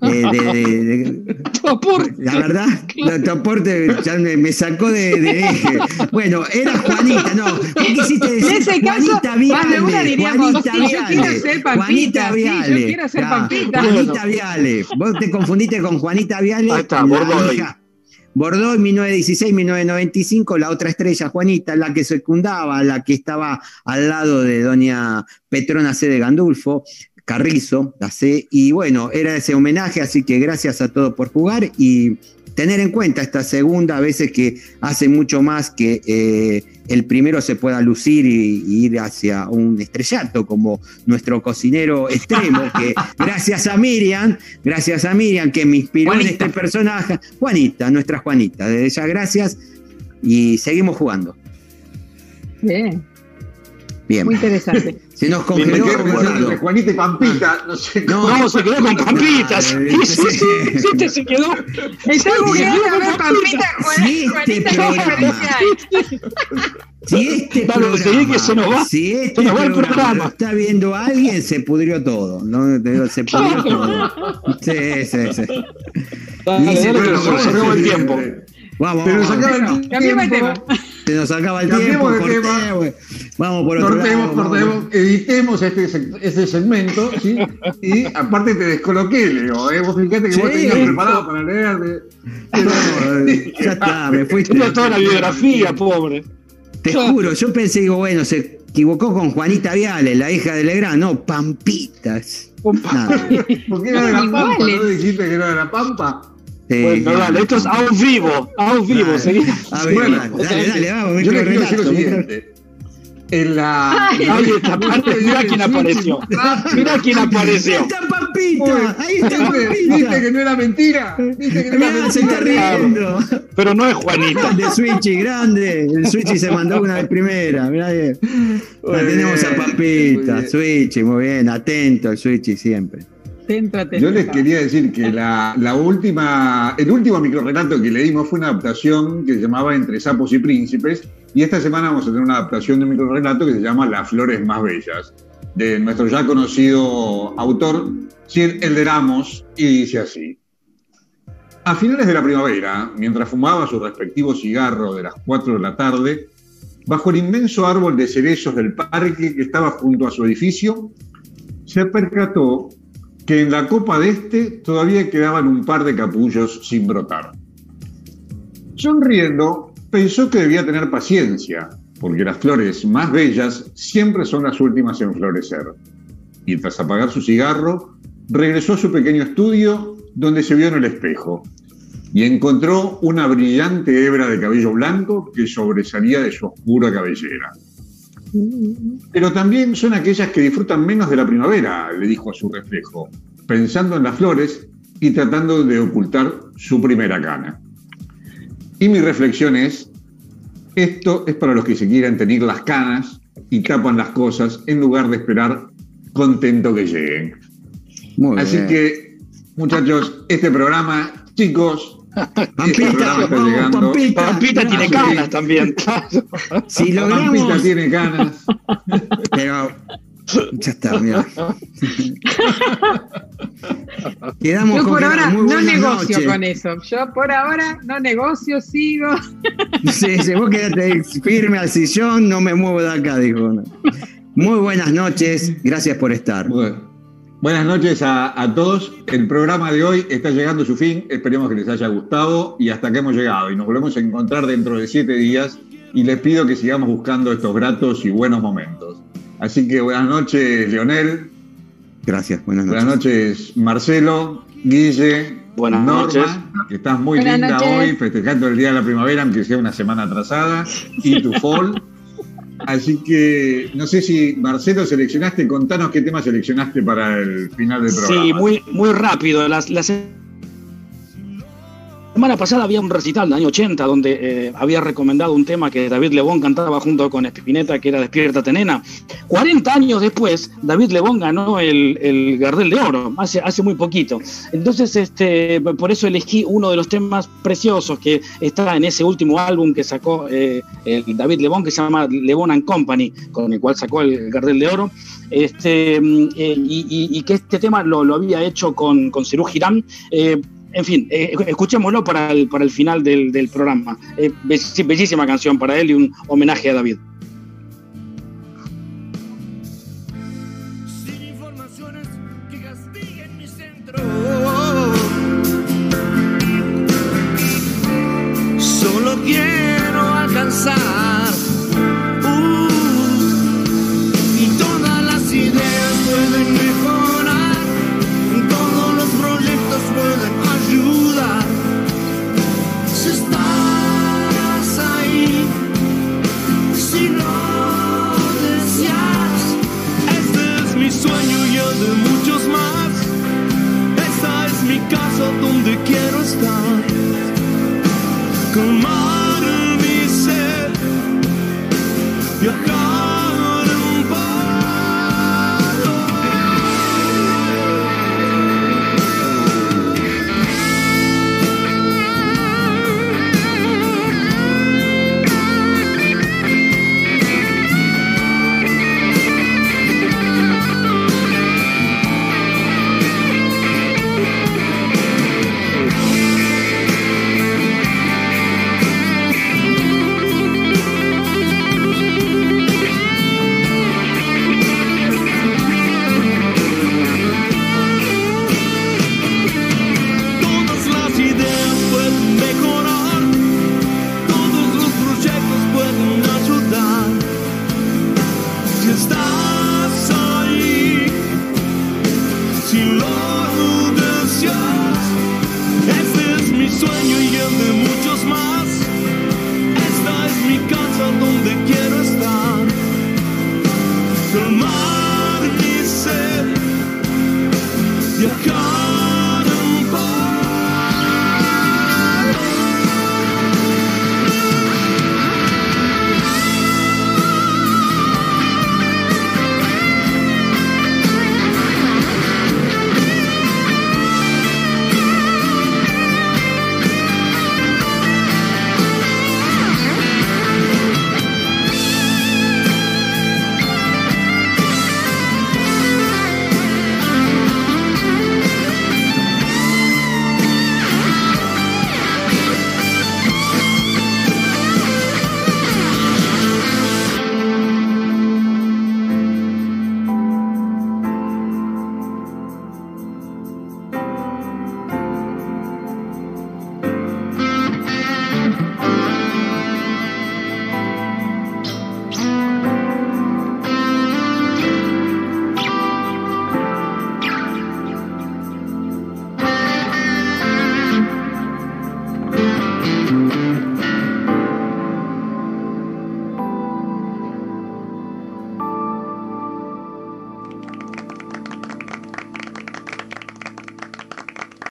de, de- de- Tu aporte. La verdad, la- tu aporte ya me, me sacó de, de eje. Bueno, era Juanita, no. ¿Vos quisiste En decir ese caso, Juanita más de una Viale? diríamos, Juanita sí, yo Viale. quiero ser Pampita, Juanita sí, yo Viale. quiero ser Claro, Pampita. Juanita Viale. Vos te confundiste con Juanita Viale. Ahí está, la. Hija- Bordoy, 1916-1995, la otra estrella, Juanita, la que secundaba, la que estaba al lado de doña Petrona C. de Gandulfo, Carrizo, la C, y bueno, era ese homenaje, así que gracias a todos por jugar y tener en cuenta esta segunda, a veces que hace mucho más que eh, el primero se pueda lucir y, y ir hacia un estrellato, como nuestro cocinero extremo, que gracias a Miriam, gracias a Miriam que me inspiró en este personaje, Juanita, nuestra Juanita, desde ella gracias y seguimos jugando. Bien, Bien, muy interesante. se nos congeló. entre Juanita y Pampita, no sé No, No, se quedó con Pampitas. Sí, sí, sí, sí, se quedó. Está googleando a ver Pampita, este Juanita, ¿qué programa-? Si este Dale, programa, que se nos va. si este Se nos va el programa programa. lo está viendo alguien, se pudrió todo. ¿no? Se pudrió todo. Sí, sí, sí. Dale, Dice, dale, que pero se vamos se acabó el tiempo. Vamos, Se nos vamos. el Cambiemos tiempo. tema. Se nos acaba el Cambiemos tiempo. de tema. Vamos por otro Cortemos, lado. vamos. cortemos, editemos este, este segmento, ¿sí? Y aparte te descoloqué, Leo, ¿eh? Vos fijate que vos Sí. tenías preparado para leer de... Ya está, me fuiste. Tenía toda la biografía, pobre. Te juro, yo pensé, digo, bueno, se equivocó con Juanita Viale, la hija de Legrand. No, Pampitas. Nada. ¿Por qué era de la Pampa? ¿No dijiste que era de la Pampa? Bueno, dale, esto es a un vivo, a un vivo, Dale. seguí. A ver, Bueno, dale, dale, dale, vamos, Yo les quiero decir lo microrelato, siguiente. En la... Ay. Ahí está, mirá quién apareció. Mirá quién Ahí apareció. está Pampita, ahí está ¿Viste? ¿Viste Pampita. que no era mentira? ¿Viste que no era se está riendo. Pero no es Juanita. Grande Switchy, grande. El Switchy se mandó una de primera. Mirá bien. La tenemos a Pampita. Switchy, muy bien. Atento el Switchy siempre. Yo les quería decir que la, la última, el último microrelato que leímos fue una adaptación que se llamaba Entre sapos y príncipes, y esta semana vamos a tener una adaptación de un microrelato que se llama Las flores más bellas, de nuestro ya conocido autor, Sir Elderamos, y dice así. A finales de la primavera, mientras fumaba su respectivo cigarro de las 4 de la tarde, bajo el inmenso árbol de cerezos del parque que estaba junto a su edificio, se percató que en la copa de este todavía quedaban un par de capullos sin brotar. Sonriendo, pensó que debía tener paciencia, porque las flores más bellas siempre son las últimas en florecer. Y tras apagar su cigarro, regresó a su pequeño estudio donde se vio en el espejo y encontró una brillante hebra de cabello blanco que sobresalía de su oscura cabellera. Pero también son aquellas que disfrutan menos de la primavera, le dijo a su reflejo, pensando en las flores y tratando de ocultar su primera cana. Y mi reflexión es, esto es para los que se quieran tener las canas y tapan las cosas en lugar de esperar contento que lleguen. Muy Así bien. que, muchachos, este programa, chicos, Pampita, vamos, llegando. Pampita. Pampita tiene canas también. Si Pampita logramos. tiene canas. Pero. Ya está, mira. Quedamos Yo por ahora no negocio con eso. Yo por ahora no negocio, sigo. Sí, sí, vos quedate firme al sillón, no me muevo de acá, dijo. Muy buenas noches, gracias por estar. Bueno, buenas noches a, a todos. El programa de hoy está llegando a su fin. Esperemos que les haya gustado y hasta que hemos llegado. Y nos volvemos a encontrar dentro de siete días. Y les pido que sigamos buscando estos gratos y buenos momentos. Así que buenas noches, Leonel. Gracias, buenas noches. Buenas noches, Marcelo, Guille. Buenas Norma, noches. que estás muy Buenas linda noches. hoy, festejando el Día de la Primavera, aunque sea una semana atrasada, y tu fall. Así que no sé si Marcelo seleccionaste, contanos qué tema seleccionaste para el final del programa. Sí, muy, muy rápido. Las, las semana pasada había un recital del año 80 donde eh, había recomendado un tema que David Lebón cantaba junto con Spinetta, que era Despierta Tenena. 40 años después, David Lebón ganó el, el Gardel de Oro, hace, hace muy poquito. Entonces, este, por eso elegí uno de los temas preciosos que está en ese último álbum que sacó eh, el David Lebón, que se llama Lebón and Company, con el cual sacó el Gardel de Oro. Este, eh, y, y, que este tema lo, lo había hecho con, con Cerú Girán. En fin, eh, escuchémoslo para el, para el final del, del programa. Eh, bellísima canción para él y un homenaje a David. Sin informaciones que castiguen mi centro. Solo quiero alcanzar. uh, y todas las ideas pueden mejorar. Todos los proyectos pueden casa donde quiero estar. Calmar mi ser, viajar.